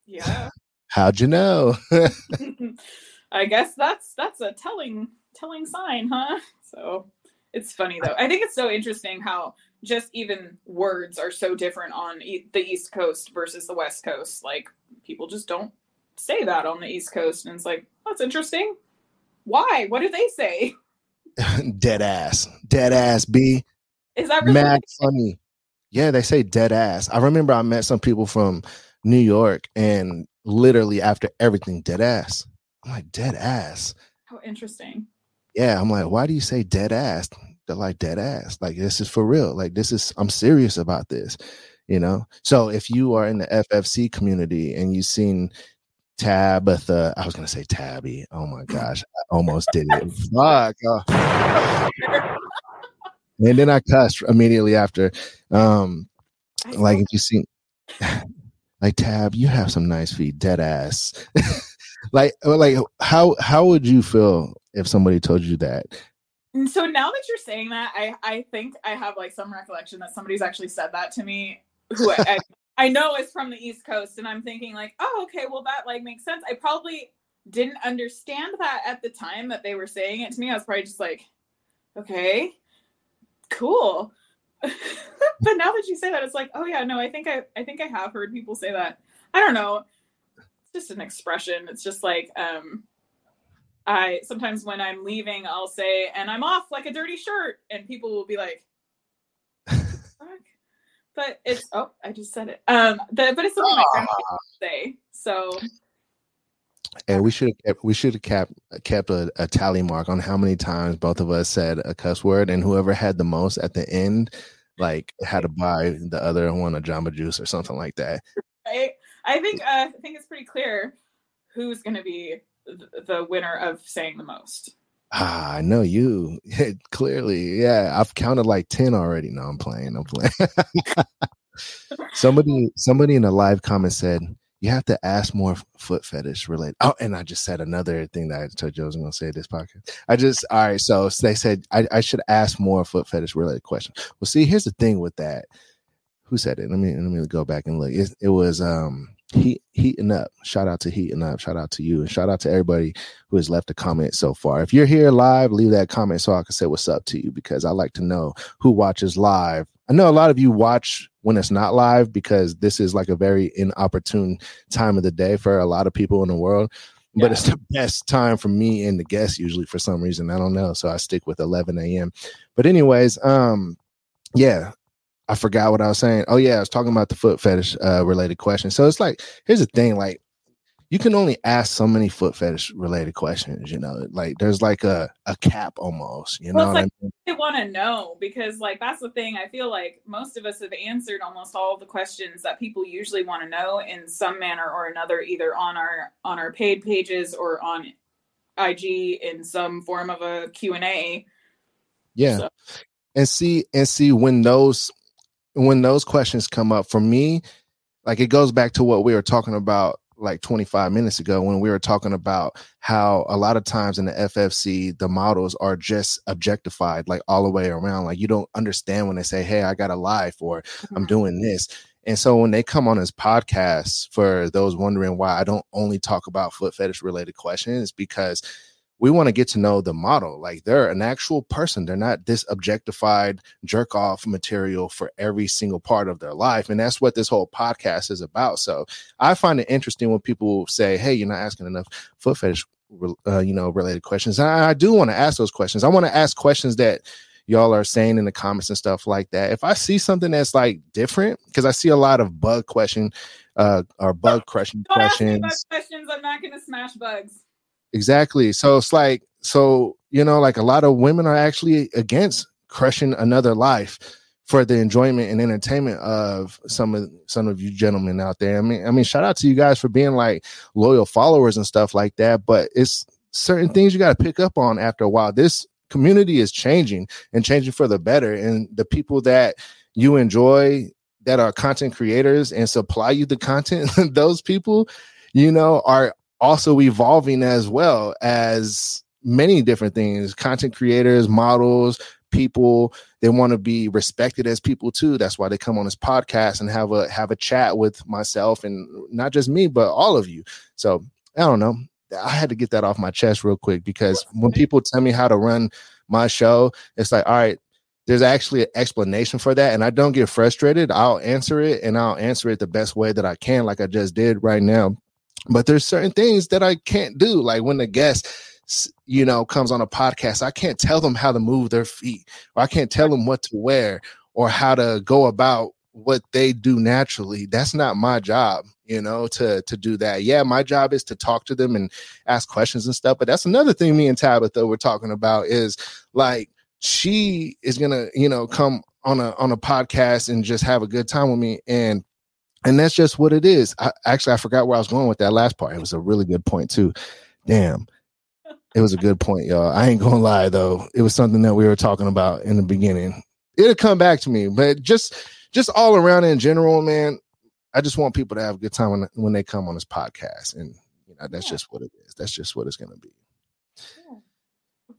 yeah. How'd you know? I guess that's that's a telling telling sign, huh? So it's funny though. I think it's so interesting how just even words are so different on e- the East Coast versus the West Coast. Like people just don't say that on the East Coast, and it's like that's interesting. Why? What do they say? dead ass, dead ass. B. Is that really mad funny? Yeah, they say dead ass. I remember I met some people from New York, and literally after everything, dead ass. I'm like dead ass. How interesting. Yeah, I'm like, why do you say dead ass? They're like dead ass. Like this is for real. Like this is I'm serious about this. You know. So if you are in the FFC community and you've seen Tabitha, I was gonna say Tabby. Oh my gosh, I almost did it. Fuck. Oh. and then I cussed immediately after. Um, like if you see, like Tab, you have some nice feet, dead ass. like, uh, like how how would you feel if somebody told you that? Mm, so now that you're saying that, I I think I have like some recollection that somebody's actually said that to me. Who I, I know is from the East Coast, and I'm thinking like, oh, okay, well that like makes sense. I probably didn't understand that at the time that they were saying it to me. I was probably just like, okay, cool. but now that you say that, it's like, oh yeah, no, I think I I think I have heard people say that. I don't know. It's just an expression. It's just like um I sometimes when I'm leaving, I'll say, and I'm off like a dirty shirt, and people will be like, Fuck. but it's oh, I just said it. Um, but, but it's something my grandma say. So and we should have we should have kept kept a, a, tally mark on how many times both of us said a cuss word, and whoever had the most at the end, like had to buy the other one a Jamba Juice or something like that. Right. I think uh, I think it's pretty clear who's going to be the winner of saying the most. Ah, I know you clearly. Yeah, I've counted like ten already. No, I'm playing. I'm playing. somebody, somebody in a live comment said you have to ask more foot fetish related. Oh, and I just said another thing that I told you I was going to say this podcast. I just all right. So they said I, I should ask more foot fetish related questions. Well, see, here's the thing with that. Who said it? Let me let me go back and look. It, it was um heat heating up. Shout out to heating up. Shout out to you. And shout out to everybody who has left a comment so far. If you're here live leave that comment so i can say what's up to you because i like to know who watches live. I know a lot of you watch when it's not live because this is like a very inopportune time of the day for a lot of people in the world. Yeah. but it's the best time for me and the guests usually for some reason. I don't know. So i stick with 11 a.m but anyways um yeah I forgot what I was saying. Oh yeah, I was talking about the foot fetish uh, related question. So it's like, here's the thing, like you can only ask so many foot fetish related questions, you know. Like there's like a, a cap almost, you well, know. Like, I mean? They want to know because like that's the thing. I feel like most of us have answered almost all the questions that people usually want to know in some manner or another, either on our on our paid pages or on IG in some form of a Q and A. Yeah. So. And see and see when those when those questions come up for me, like it goes back to what we were talking about like 25 minutes ago when we were talking about how a lot of times in the FFC the models are just objectified like all the way around like you don't understand when they say hey I got a life or I'm mm-hmm. doing this and so when they come on this podcast for those wondering why I don't only talk about foot fetish related questions because we want to get to know the model. Like they're an actual person. They're not this objectified jerk off material for every single part of their life. And that's what this whole podcast is about. So I find it interesting when people say, Hey, you're not asking enough foot fetish, uh, you know, related questions. And I, I do want to ask those questions. I want to ask questions that y'all are saying in the comments and stuff like that. If I see something that's like different, because I see a lot of bug question, uh, or bug crushing questions. Questions. I'm not going to smash bugs. Exactly. So it's like, so, you know, like a lot of women are actually against crushing another life for the enjoyment and entertainment of some of some of you gentlemen out there. I mean, I mean, shout out to you guys for being like loyal followers and stuff like that. But it's certain things you got to pick up on after a while. This community is changing and changing for the better. And the people that you enjoy that are content creators and supply you the content, those people, you know, are also evolving as well as many different things content creators, models, people. They want to be respected as people too. That's why they come on this podcast and have a have a chat with myself and not just me but all of you. So i don't know. I had to get that off my chest real quick because when people tell me how to run my show it's like all right there's actually an explanation for that and i don't get frustrated. I'll answer it and i'll answer it the best way that i can like i just did right now but there's certain things that i can't do like when the guest you know, comes on a podcast, I can't tell them how to move their feet, or I can't tell them what to wear, or how to go about what they do naturally. That's not my job, you know, to to do that. Yeah, my job is to talk to them and ask questions and stuff. But that's another thing me and Tabitha were talking about is like she is gonna, you know, come on a on a podcast and just have a good time with me and and that's just what it is. I, actually, I forgot where I was going with that last part. It was a really good point too. Damn. It was a good point, y'all. I ain't gonna lie though. It was something that we were talking about in the beginning. It'll come back to me, but just just all around in general, man. I just want people to have a good time when when they come on this podcast, and you know that's yeah. just what it is. That's just what it's gonna be.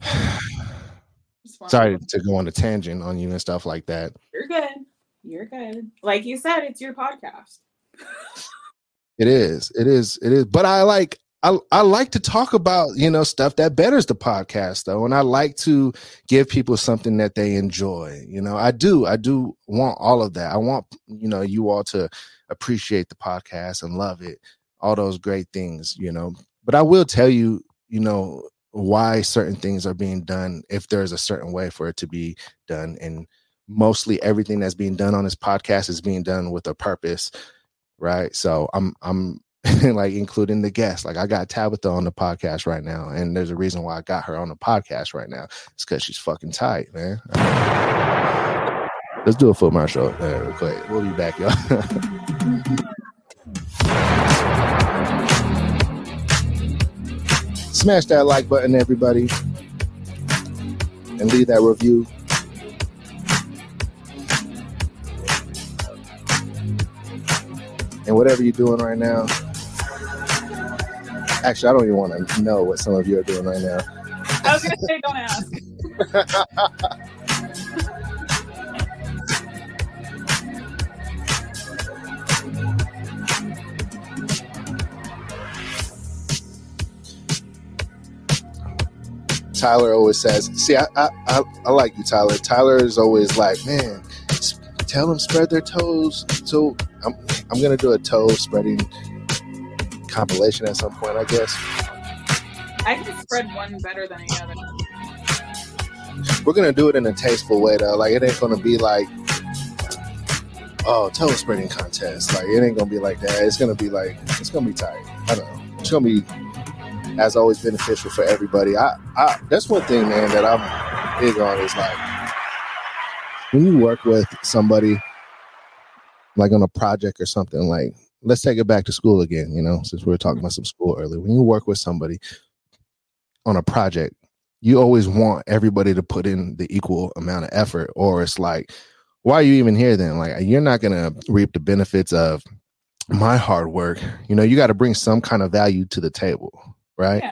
Yeah. Sorry to go on a tangent on you and stuff like that. You're good. You're good. Like you said, it's your podcast. it is. It is. It is. But I like I, I like to talk about you know stuff that betters the podcast though and i like to give people something that they enjoy you know i do i do want all of that i want you know you all to appreciate the podcast and love it all those great things you know but i will tell you you know why certain things are being done if there's a certain way for it to be done and mostly everything that's being done on this podcast is being done with a purpose right so i'm i'm like including the guests. Like I got Tabitha on the podcast right now, and there's a reason why I got her on the podcast right now. It's because she's fucking tight, man. Let's do a foot marshal uh, real quick. We'll be back, y'all. Smash that like button, everybody, and leave that review. And whatever you're doing right now, Actually, I don't even want to know what some of you are doing right now. I was going to say, don't ask. Tyler always says, "See, I, I, I, I like you, Tyler. Tyler is always like, man, tell them spread their toes. So I'm, gonna do a toe spreading compilation at some point, I guess. I can spread one better than the other. We're gonna do it in a tasteful way though. Like it ain't gonna be like oh toe spreading contest. Like it ain't gonna be like that. It's gonna be like it's gonna be tight. I don't know. It's gonna be as always beneficial for everybody. I, I that's one thing, man, that I'm big on is like when you work with somebody like on a project or something like let's take it back to school again, you know, since we were talking mm-hmm. about some school earlier. When you work with somebody on a project, you always want everybody to put in the equal amount of effort, or it's like, why are you even here then? Like, you're not going to reap the benefits of my hard work. You know, you got to bring some kind of value to the table, right? Yeah.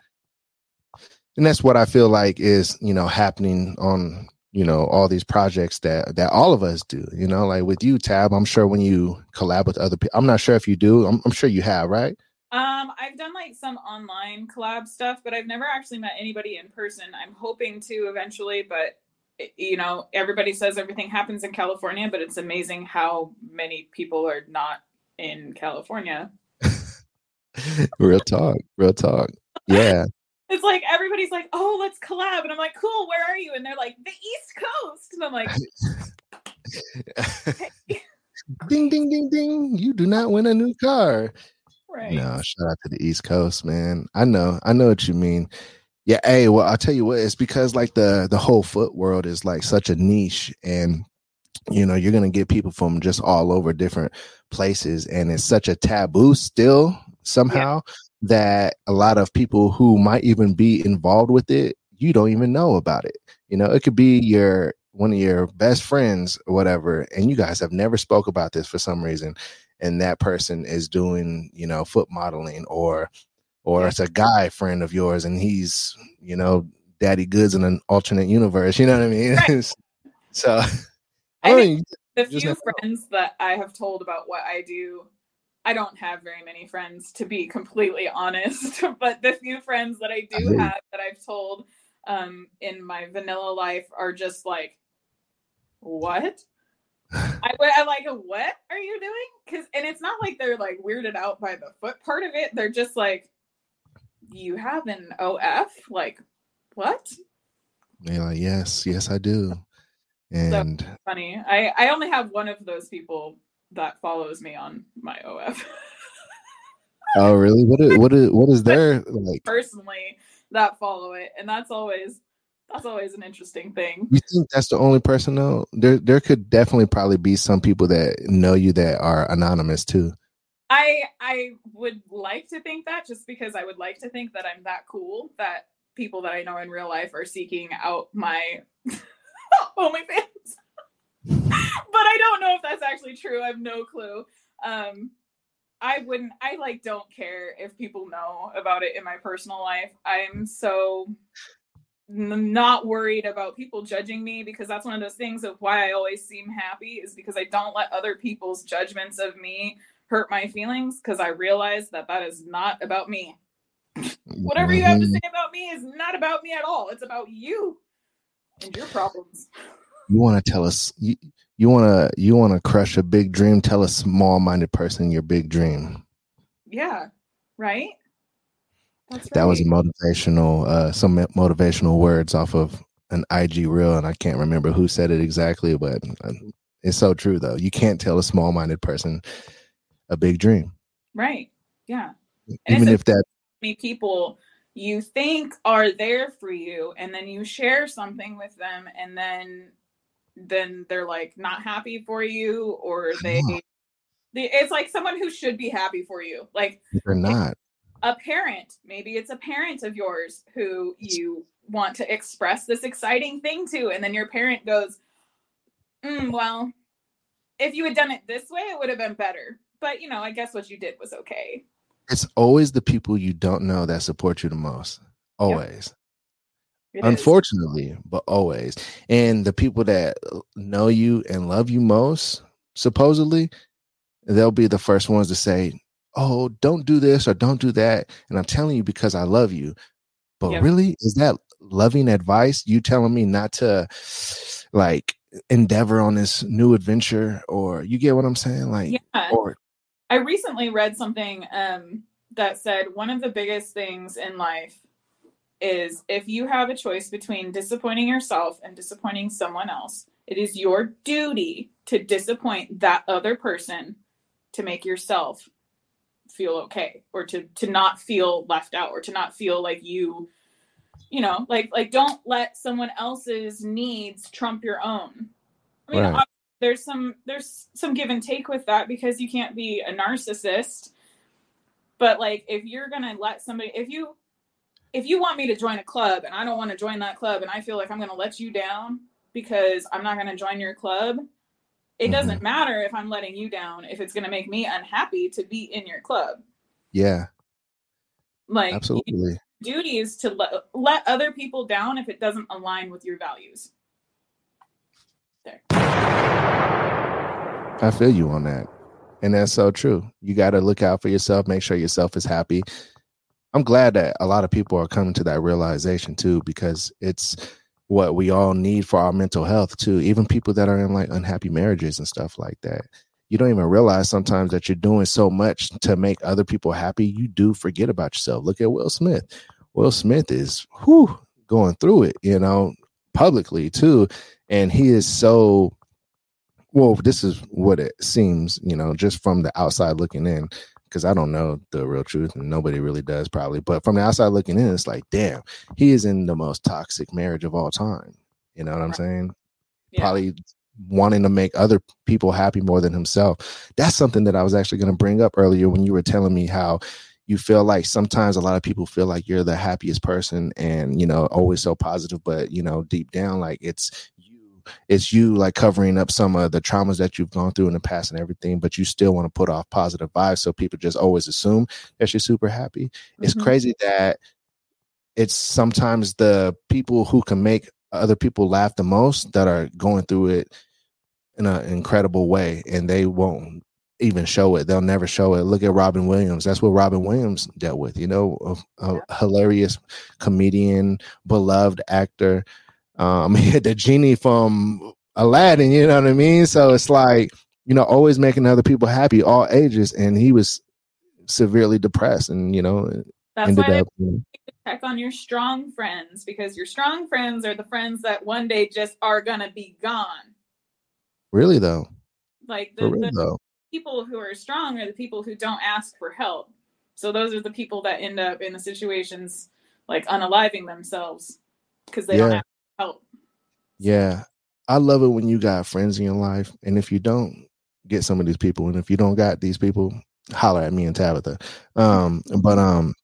And that's what I feel like is, you know, happening on you know all these projects that that all of us do you know like with you tab i'm sure when you collab with other people i'm not sure if you do I'm, I'm, sure you have right? Um i've done like some online collab stuff but i've never actually met anybody in person. I'm hoping to eventually but you know everybody says everything happens in california but it's amazing how many people are not in california. Real talk real talk. Yeah it's like everybody's like, "Oh, let's collab," and I'm like, "Cool, where are you?" And they're like, "The East Coast," and I'm like, "Ding, ding, ding, ding! You do not win a new car." Right. No, shout out to the East Coast, man. I know, I know what you mean. Yeah, hey, well, I'll tell you what, it's because like the the whole foot world is like such a niche, and you know, you're gonna get people from just all over different places, and it's such a taboo still somehow. Yeah that a lot of people who might even be involved with it you don't even know about it. You know, it could be your one of your best friends or whatever, and you guys have never spoke about this for some reason, and that person is doing, you know, foot modeling or or it's a guy friend of yours and he's, you know, Daddy Goodz in an alternate universe. You know what I mean? Right. so I, I mean, the few friends that I have told about what I do I don't have very many friends to be completely honest, but the few friends that I do have that I've told um, in my vanilla life are just like, what? I, I like, what are you doing? Because, and it's not like they're like weirded out by the foot part of it. They're just like, you have an OF? Like, what? They're like, yes, yes, I do. And so funny. I, I only have one of those people that follows me on my OF. oh, really? What is, what is what is there like personally that follow it, and that's always that's always an interesting thing. You think that's the only person though? There there could definitely probably be some people that know you that are anonymous too. I I would like to think that just because I would like to think that I'm that cool that people that I know in real life are seeking out my OnlyFans. but I don't know if that's actually true. I have no clue. Um, I wouldn't. I like don't care if people know about it in my personal life. I'm so not worried about people judging me because that's one of those things of why I always seem happy is because I don't let other people's judgments of me hurt my feelings because I realize that that is not about me. Whatever you have to mm-hmm. say about me is not about me at all. It's about you and your problems you want to tell us you, you want to you want to crush a big dream? Tell a small-minded person your big dream. Yeah right? That's that was a motivational uh some motivational words off of an ig reel and i can't remember who said it exactly but uh, it's so true though. You can't tell a small-minded person a big dream. Right yeah. And even if that many people you think are there for you and then you share something with them and then then they're like not happy for you or they, they it's like someone who should be happy for you like they're not. a parent maybe it's a parent of yours who you want to express this exciting thing to and then your parent goes mm, well if you had done it this way it would have been better. But you know i guess what you did was okay. It's always the people you don't know that support you the most. Always it unfortunately, is. but always. And the people that know you and love you most, supposedly, they'll be the first ones to say, Oh, don't do this or don't do that. And I'm telling you because I love you. But yep. really, is that loving advice? You telling me not to like endeavor on this new adventure, or you get what I'm saying? Like, yeah. or I recently read something um, that said one of the biggest things in life is if you have a choice between disappointing yourself and disappointing someone else, it is your duty to disappoint that other person to make yourself feel okay or to to not feel left out or to not feel like you you know like like don't let someone else's needs trump your own i mean right. there's some there's some give and take with that because you can't be a narcissist but like if you're gonna let somebody if you if you want me to join a club and I don't want to join that club and I feel like I'm going to let you down because I'm not going to join your club, it mm-hmm. doesn't matter if I'm letting you down if it's going to make me unhappy to be in your club. Yeah. Like absolutely. Duty is to let let other people down if it doesn't align with your values. There. I feel you on that. And that's so true. You got to look out for yourself, make sure yourself is happy, I'm glad that a lot of people are coming to that realization too, because it's what we all need for our mental health too. Even people that are in like unhappy marriages and stuff like that. You don't even realize sometimes that you're doing so much to make other people happy. You do forget about yourself. Look at Will Smith. Will Smith is whew, going through it, you know, publicly too. And he is so well, this is what it seems, you know, just from the outside looking in because I don't know the real truth and nobody really does probably. But from the outside looking in, it's like, damn, he is in the most toxic marriage of all time. You know what I'm saying? Yeah. Probably wanting to make other people happy more than himself. That's something that I was actually going to bring up earlier when you were telling me how you feel like sometimes a lot of people feel like you're the happiest person and you know always so positive but you know deep down like it's it's you like covering up some of the traumas that you've gone through in the past and everything but you still want to put off positive vibes so people just always assume that you're super happy mm-hmm. it's crazy that it's sometimes the people who can make other people laugh the most that are going through it in an incredible way and they won't even show it. They'll never show it. Look at Robin Williams. That's what Robin Williams dealt with. You know, a, a hilarious comedian, beloved actor. Um, the genie from Aladdin. You know what I mean? So it's like you know, always making other people happy, all ages, and he was severely depressed, and you know, that's why up, you check on your strong friends because your strong friends are the friends that one day just are gonna be gone. Really though. Like the, the, though people who are strong are the people who don't ask for help. So those are the people that end up in the situations like unaliving themselves because they yeah. don't have help. Yeah. I love it when you got friends in your life. And if you don't, get some of these people. And if you don't got these people, holler at me and Tabitha. Um, but um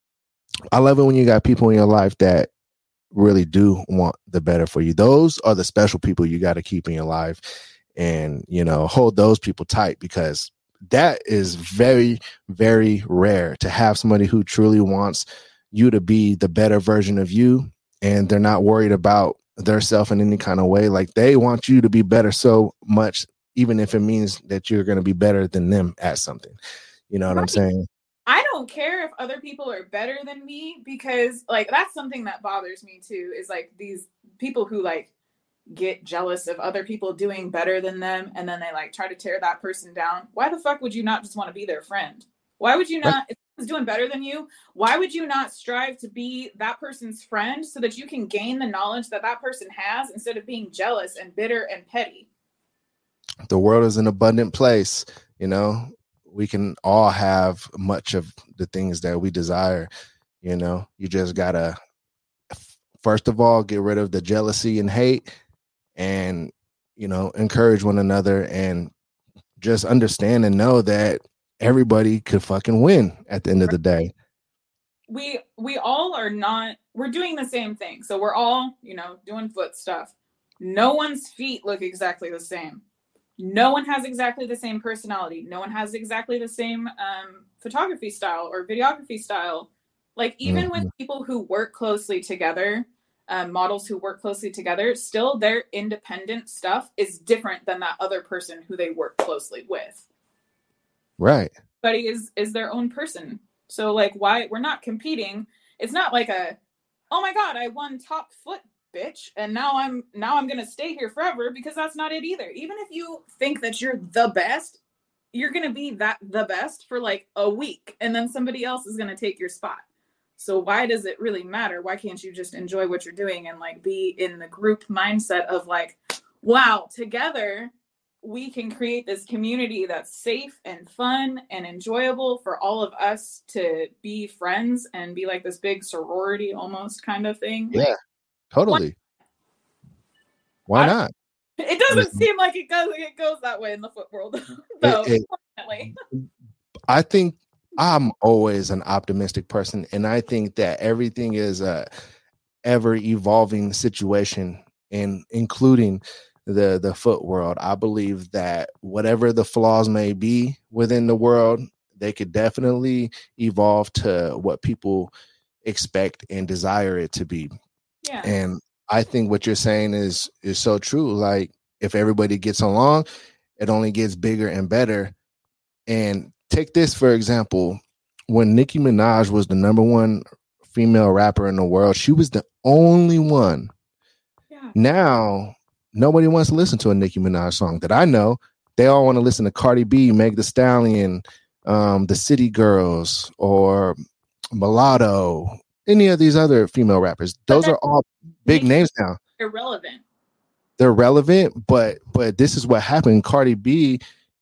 I love it when you got people in your life that really do want the better for you. Those are the special people you got to keep in your life and you know hold those people tight because that is very very rare to have somebody who truly wants you to be the better version of you and they're not worried about their self in any kind of way like they want you to be better so much even if it means that you're going to be better than them at something. You know what right. i'm saying? I don't care if other people are better than me because like that's something that bothers me too is like these people who like get jealous of other people doing better than them and then they like try to tear that person down. Why the fuck would you not just want to be their friend why would you not if someone's doing better than you why would you not strive to be that person's friend so that you can gain the knowledge that that person has instead of being jealous and bitter and petty? The world is an abundant place you know? We can all have much of the things that we desire you know? You just gotta first of all get rid of the jealousy and hate and you know encourage one another and just understand and know that everybody could fucking win at the end of the day. We we all are not we're doing the same thing. So we're all you know doing foot stuff. No one's feet look exactly the same. No one has exactly the same personality. No one has exactly the same um, photography style or videography style. Like even mm-hmm. with people who work closely together um, models who work closely together, still their independent stuff is different than that other person who they work closely with. Right. He is is their own person. So like why we're not competing. It's not like a oh my god, I won top foot bitch and now I'm now I'm going to stay here forever because that's not it either. Even if you think that you're the best, you're going to be that the best for like a week and then somebody else is going to take your spot. So why does it really matter? Why can't you just enjoy what you're doing and like be in the group mindset of like, wow, together we can create this community that's safe and fun and enjoyable for all of us to be friends and be like this big sorority almost kind of thing. Yeah, totally. Why, Why not? It doesn't seem like it goes it goes that way in the foot world, though. It, it, I think I'm always an optimistic person, and I think that everything is a ever evolving situation, and including the the foot world. I believe that whatever the flaws may be within the world, they could definitely evolve to what people expect and desire it to be. Yeah. And I think what you're saying is is so true. Like if everybody gets along, it only gets bigger and better. And take this for example. When Nicki Minaj was the number one female rapper in the world, she was the only one. Yeah. Now, nobody wants to listen to a Nicki Minaj song that I know. They all want to listen to Cardi B, Meg the Stallion, um, the City Girls, or Mulatto, any of these other female rappers. Those are all big names now. Irrelevant. They're relevant, but but this is what happened. Cardi B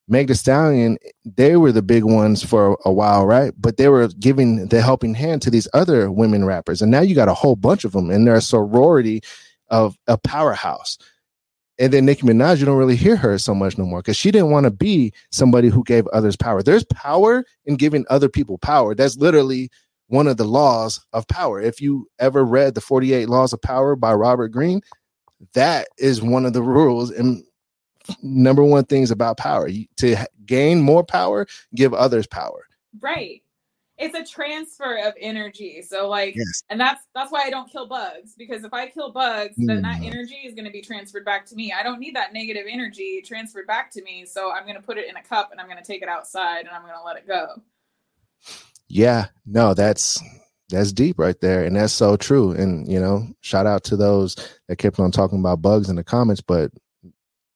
Meg the Stallion, they were the big ones for a while, right? But they were giving the helping hand to these other women rappers. And now you got a whole bunch of them, and they're a sorority of a powerhouse. And then Nicki Minaj, you don't really hear her so much no more because she didn't want to be somebody who gave others power. There's power in giving other people power. That's literally one of the laws of power. If you ever read the 48 Laws of Power by Robert Greene, that is one of the rules and number one things about power. To gain more power, give others power. Right it's a transfer of energy. So like yes. and that's that's why I don't kill bugs because if I kill bugs, mm. then that mm. energy is going to be transferred back to me. I don't need that negative energy transferred back to me. So I'm going to put it in a cup and I'm going to take it outside and I'm going to let it go. Yeah, no, that's that's deep right there and that's so true and you know, shout out to those that kept on talking about bugs in the comments, but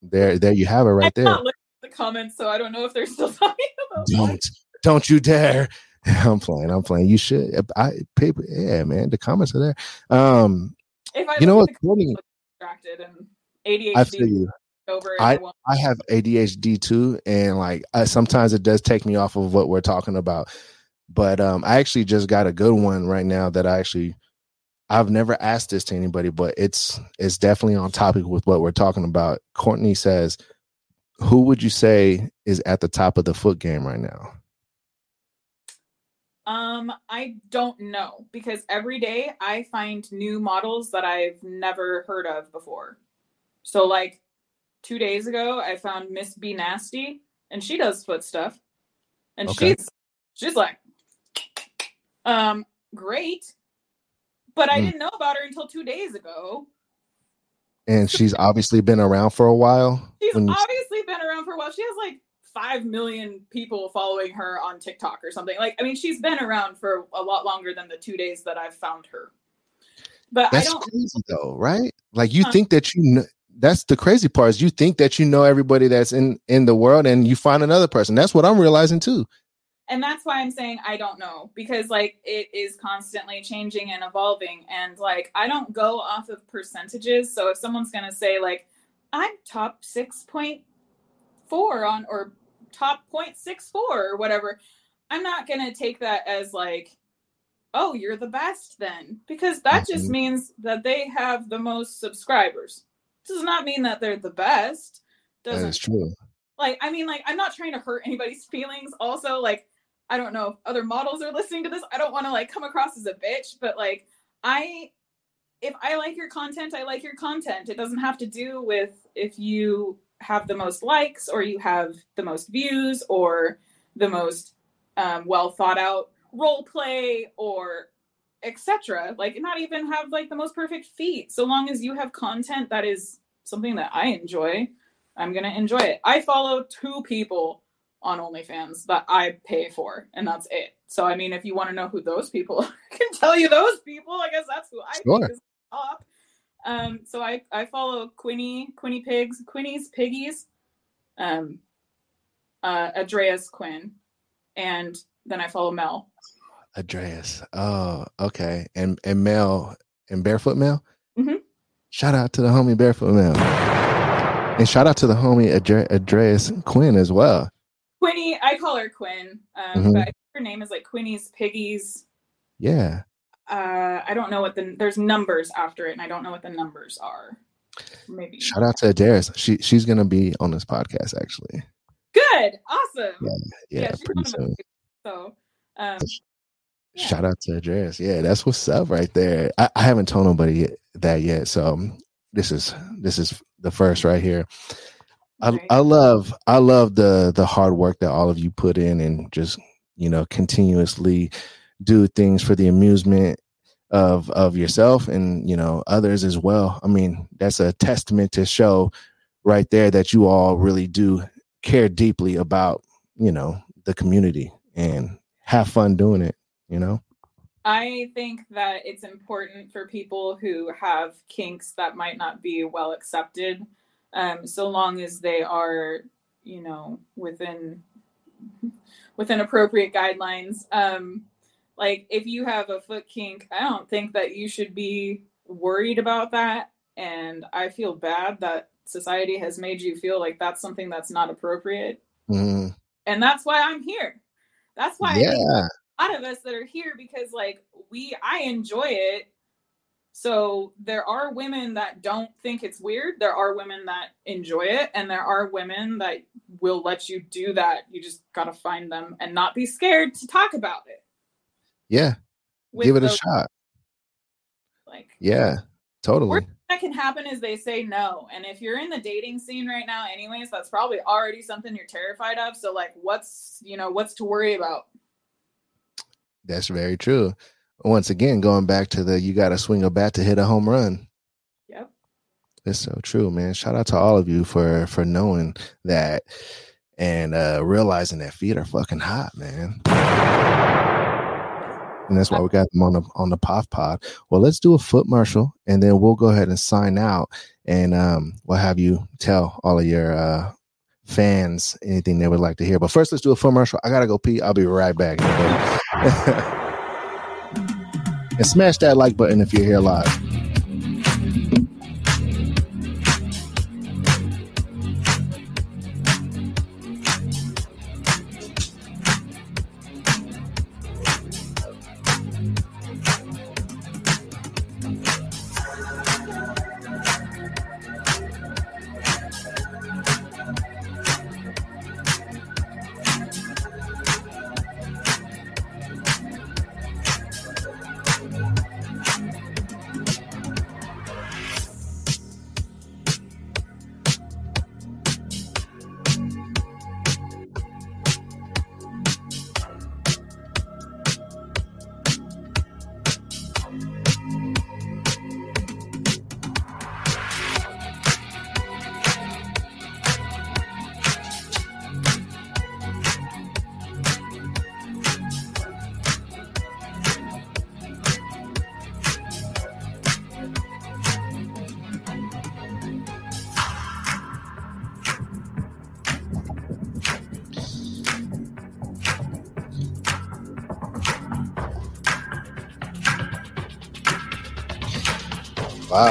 there there you have it right I'm there. the comments, so I don't know if they're still talking about Don't bugs. don't you dare. I'm playing. I'm playing. You should. I paper. Yeah, man. The comments are there. Um, if you know what? Distracted and ADHD. I feel you. Over I, I have ADHD too, and like I, sometimes it does take me off of what we're talking about. But um, I actually just got a good one right now that I actually I've never asked this to anybody, but it's it's definitely on topic with what we're talking about. Courtney says, "Who would you say is at the top of the foot game right now?" Um, I don't know because every day I find new models that I've never heard of before. So like two days ago, I found Miss B Nasty, and she does foot stuff, and okay. she's she's like, um, great, but I mm. didn't know about her until two days ago. And she's obviously been around for a while. She's obviously been around for a while. She has like 5 million people following her on TikTok or something. Like, I mean, she's been around for a lot longer than the two days that I've found her. But that's crazy though, right? Like you huh. think that you know that's the crazy part is you think that you know everybody that's in in the world and you find another person. That's what I'm realizing too. And that's why I'm saying I don't know because like it is constantly changing and evolving and like I don't go off of percentages. So if someone's going to say like I'm top 6.4 on or top 0.64 or whatever, I'm not going to take that as like, oh, you're the best then, because that mm-hmm. just means that they have the most subscribers. Does not mean that they're the best. Doesn't, that is true. Like, I mean, like, I'm not trying to hurt anybody's feelings. Also, like, I don't know if other models are listening to this. I don't want to like come across as a bitch, but like, I, if I like your content, I like your content. It doesn't have to do with if you have the most likes or you have the most views or the most um, well thought out role play or etc like not even have like the most perfect feet. So long as you have content that is something that i enjoy i'm gonna enjoy it. I follow two people on onlyfans that i pay for and that's it. So i mean if you want to know who those people are, i can tell you those people. I guess that's who i sure. think is top um, so I, I follow Quinny, Quinny Pigs, Quinny's Piggies, um, uh, Andreas Quinn, and then I follow Mel. Andreas. Oh, okay. And and Mel and Barefoot Mel. Mm-hmm. Shout out to the homie Barefoot Mel, and shout out to the homie Andreas Quinn as well. Quinny, I call her Quinn, um, mm-hmm. but her name is like Quinny's Piggies. Yeah uh, I don't know what the there's numbers after it, and I don't know what the numbers are. Maybe. Shout out to Darius. She she's gonna be on this podcast actually. Good, awesome. Yeah, yeah, yeah pretty soon. So, um, yeah. shout out to Darius. Yeah, that's what's up right there. I, I haven't told nobody that yet, so um, this is this is the first right here. I, I love I love the the hard work that all of you put in and just you know continuously do things for the amusement of of yourself and you know others as well. I mean that's a testament to show right there that you all really do care deeply about you know the community and have fun doing it you know? I think that it's important for people who have kinks that might not be well accepted um, so long as they are you know within within appropriate guidelines. Um, like if you have a foot kink i don't think that you should be worried about that and i feel bad that society has made you feel like that's something that's not appropriate mm. and that's why i'm here that's why yeah. a lot of us that are here because like we i enjoy it So there are women that don't think it's weird. There are women that enjoy it, and there are women that will let you do that. You just gotta find them and not be scared to talk about it. Yeah, give it a shot. Like Yeah, totally. Worst that can happen is they say no. And if you're in the dating scene right now, anyways, that's probably already something you're terrified of. So like what's you know, what's to worry about? That's very true. Once again, going back to the you got to swing a bat to hit a home run. Yep. It's so true, man. Shout out to all of you for for knowing that and uh realizing that feet are fucking hot, man. And that's why we got them on the on the POF pod. Well, let's do a foot marshal and then we'll go ahead and sign out and um we'll have you tell all of your uh fans anything they would like to hear. But first let's do a foot marshal. I gotta go pee. I'll be right back. and smash that like button if you're here live.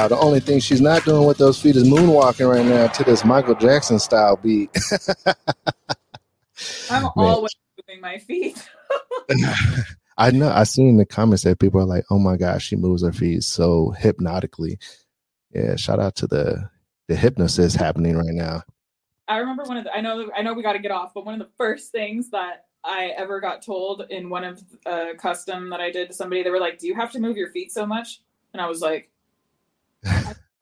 Wow, the only thing she's not doing with those feet is moonwalking right now to this Michael Jackson style beat. I'm Man. always moving my feet. I know. I seen the comments that people are like, "Oh my gosh, she moves her feet so hypnotically." Yeah, shout out to the the hypnosis happening right now. I remember one of the, I know I know we got to get off, but one of the first things that I ever got told in one of a custom that I did to somebody, they were like, "Do you have to move your feet so much?" And I was like,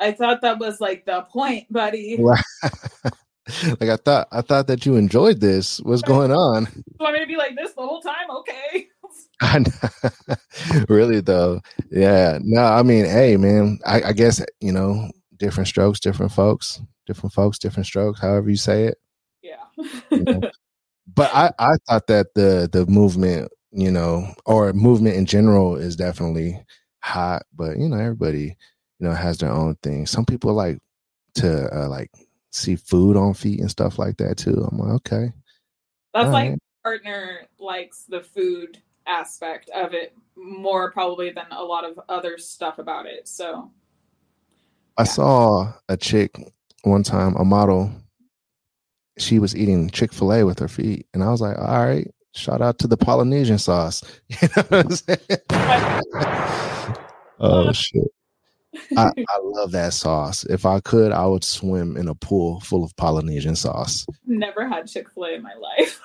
I, thought that was like the point, buddy. Like I thought, I thought that you enjoyed this. What's going on? You want me to be like this the whole time? Okay. Really though, yeah. No, I mean, hey, man. I, I guess you know, different strokes, different folks, different folks, different strokes. However you say it. Yeah. you know. but I, I thought that the the movement, you know, or movement in general is definitely hot. But you know, everybody, you know, has their own thing. Some people like to uh, like see food on feet and stuff like that too. I'm like, okay, That's All like right. partner likes the food aspect of it more probably than a lot of other stuff about it. So I Yeah. saw a chick one time, a model. She was eating Chick Fil A with her feet, and I was like, "All right, shout out to the Polynesian sauce." You know what I'm saying? oh shit! I, I love that sauce. If I could, I would swim in a pool full of Polynesian sauce. never had Chick-fil-A in my life.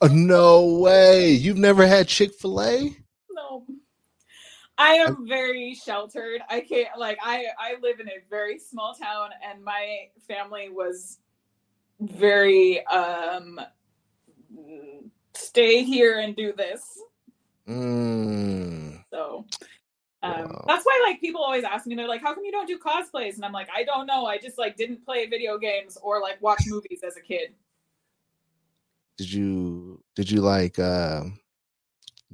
Oh, no way! You've never had Chick Fil A? no. I am very sheltered. I can't like I I live in a very small town and my family was very um stay here and do this. Mm. So um, Wow. that's why like people always ask me, they're like, How come you don't do cosplays? And I'm like, I don't know. I just like didn't play video games or like watch movies as a kid. Did you did you like uh,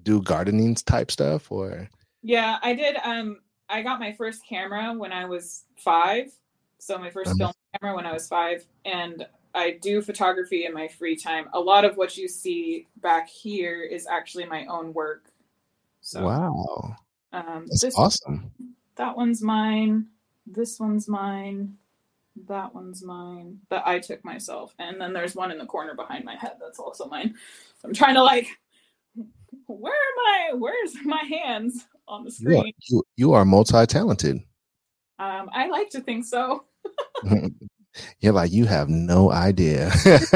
do gardening type stuff or? Yeah, I did. Um, I got my first camera when I was five. So my 1st Mhm. film camera when I was five, and I do photography in my free time. A lot of what you see back here is actually my own work. So, Wow, um, that's this awesome. that one's mine. This one's mine. That one's mine. That I took myself, and then there's one in the corner behind my head that's also mine. So I'm trying to like, where am I? Where's my hands? on the screen. you, you are multi-talented. Um, I like to think so. You're like you have no idea.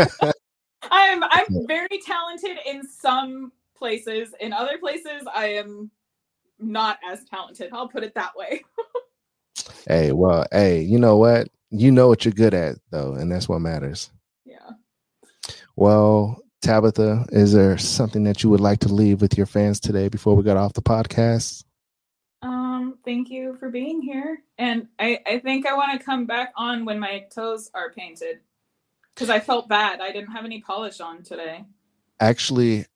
I'm I'm very talented in some places. In other places, I am not as talented. I'll put it that way. hey, well, hey, you know what? You know what you're good at though, and that's what matters. Yeah. Well, Tabitha, is there something that you would like to leave with your fans today before we got off the podcast? Um, thank you for being here. And I, I think I want to come back on when my toes are painted. Because I felt bad. I didn't have any polish on today. Actually,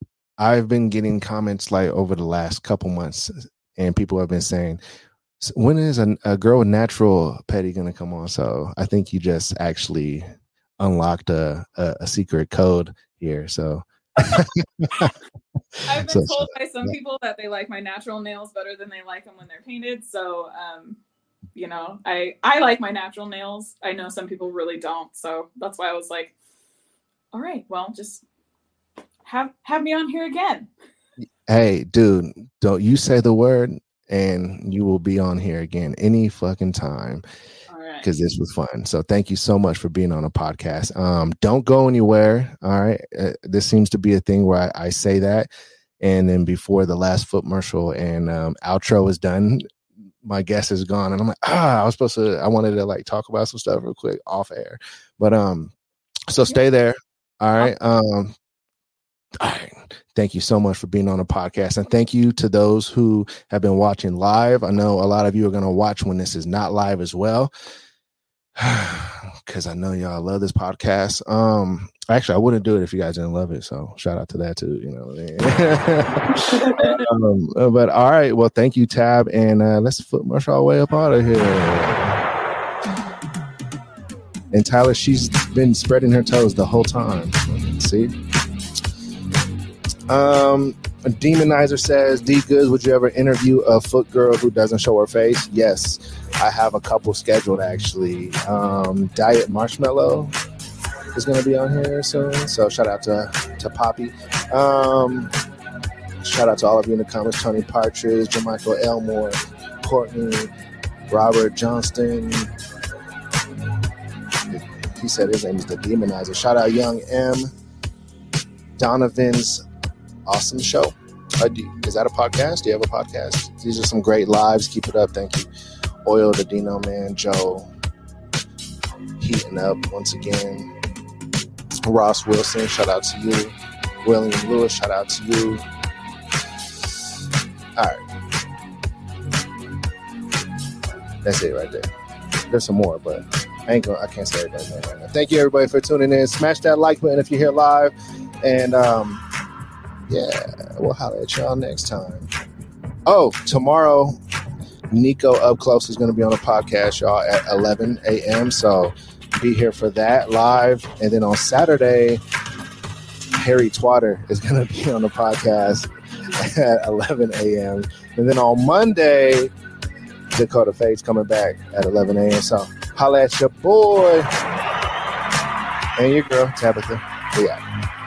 I've been getting comments like over the last couple months, and people have been saying, "When is a, a girl with natural petty gonna come on?" So I think you just actually unlocked a a, a secret code here. So I've been So- told by some yeah. people that they like my natural nails better than they like them when they're painted. So, um, you know, I I like my natural nails. I know some people really don't. So that's why I was like, all right, well, just have have me on here again. hey, dude, don't you say the word, and you will be on here again any fucking time. Because this was fun. So thank you so much for being on a podcast. Um, don't go anywhere. All right, uh, this seems to be a thing where I, I say that, and then before the last foot commercial and um, outro is done, my guest is gone, and I'm like, ah, I was supposed to. I wanted to like talk about some stuff real quick off air, but um, so stay there. All right. Um. Thank you so much for being on the podcast. And thank you to those who have been watching live. I know a lot of you are going to watch when this is not live as well. Cause I know y'all love this podcast. Um, actually, I wouldn't do it if you guys didn't love it. So shout out to that too. You know, um, but all right. Well, thank you, Tab, and uh, let's foot march our way up out of here. And Tyler, she's been spreading her toes the whole time. See. Um, demonizer says, D Goods, would you ever interview a foot girl who doesn't show her face? Yes, I have a couple scheduled actually. Um, Diet Marshmallow is going to be on here soon. So shout out to, to Poppy. Um, shout out to all of you in the comments Tony Partridge, Jermichael Elmore, Courtney, Robert Johnston. He said his name is the Demonizer. Shout out Young M. Donovan's awesome show. Uh, do, is that a podcast? Do you have a podcast? These are some great lives. Keep it up. Thank you. Oil the Dino Man, Joe. Heating up once again. Ross Wilson, shout out to you. William Lewis, shout out to you. All right. That's it right there. There's some more, but I ain't gonna I can't say everybody's name right now. Thank you everybody for tuning in. Smash that like button if you're here live. And um yeah, we'll holler at y'all next time. Oh, tomorrow, Nico Up Close is going to be on the podcast, y'all, at 11 a.m. So be here for that live. And then on Saturday, Harry Twatter is going to be on the podcast at 11 a.m. And then on Monday, Dakota Fate's coming back at 11 a.m. So holla at your boy and your girl, Tabitha. Yeah.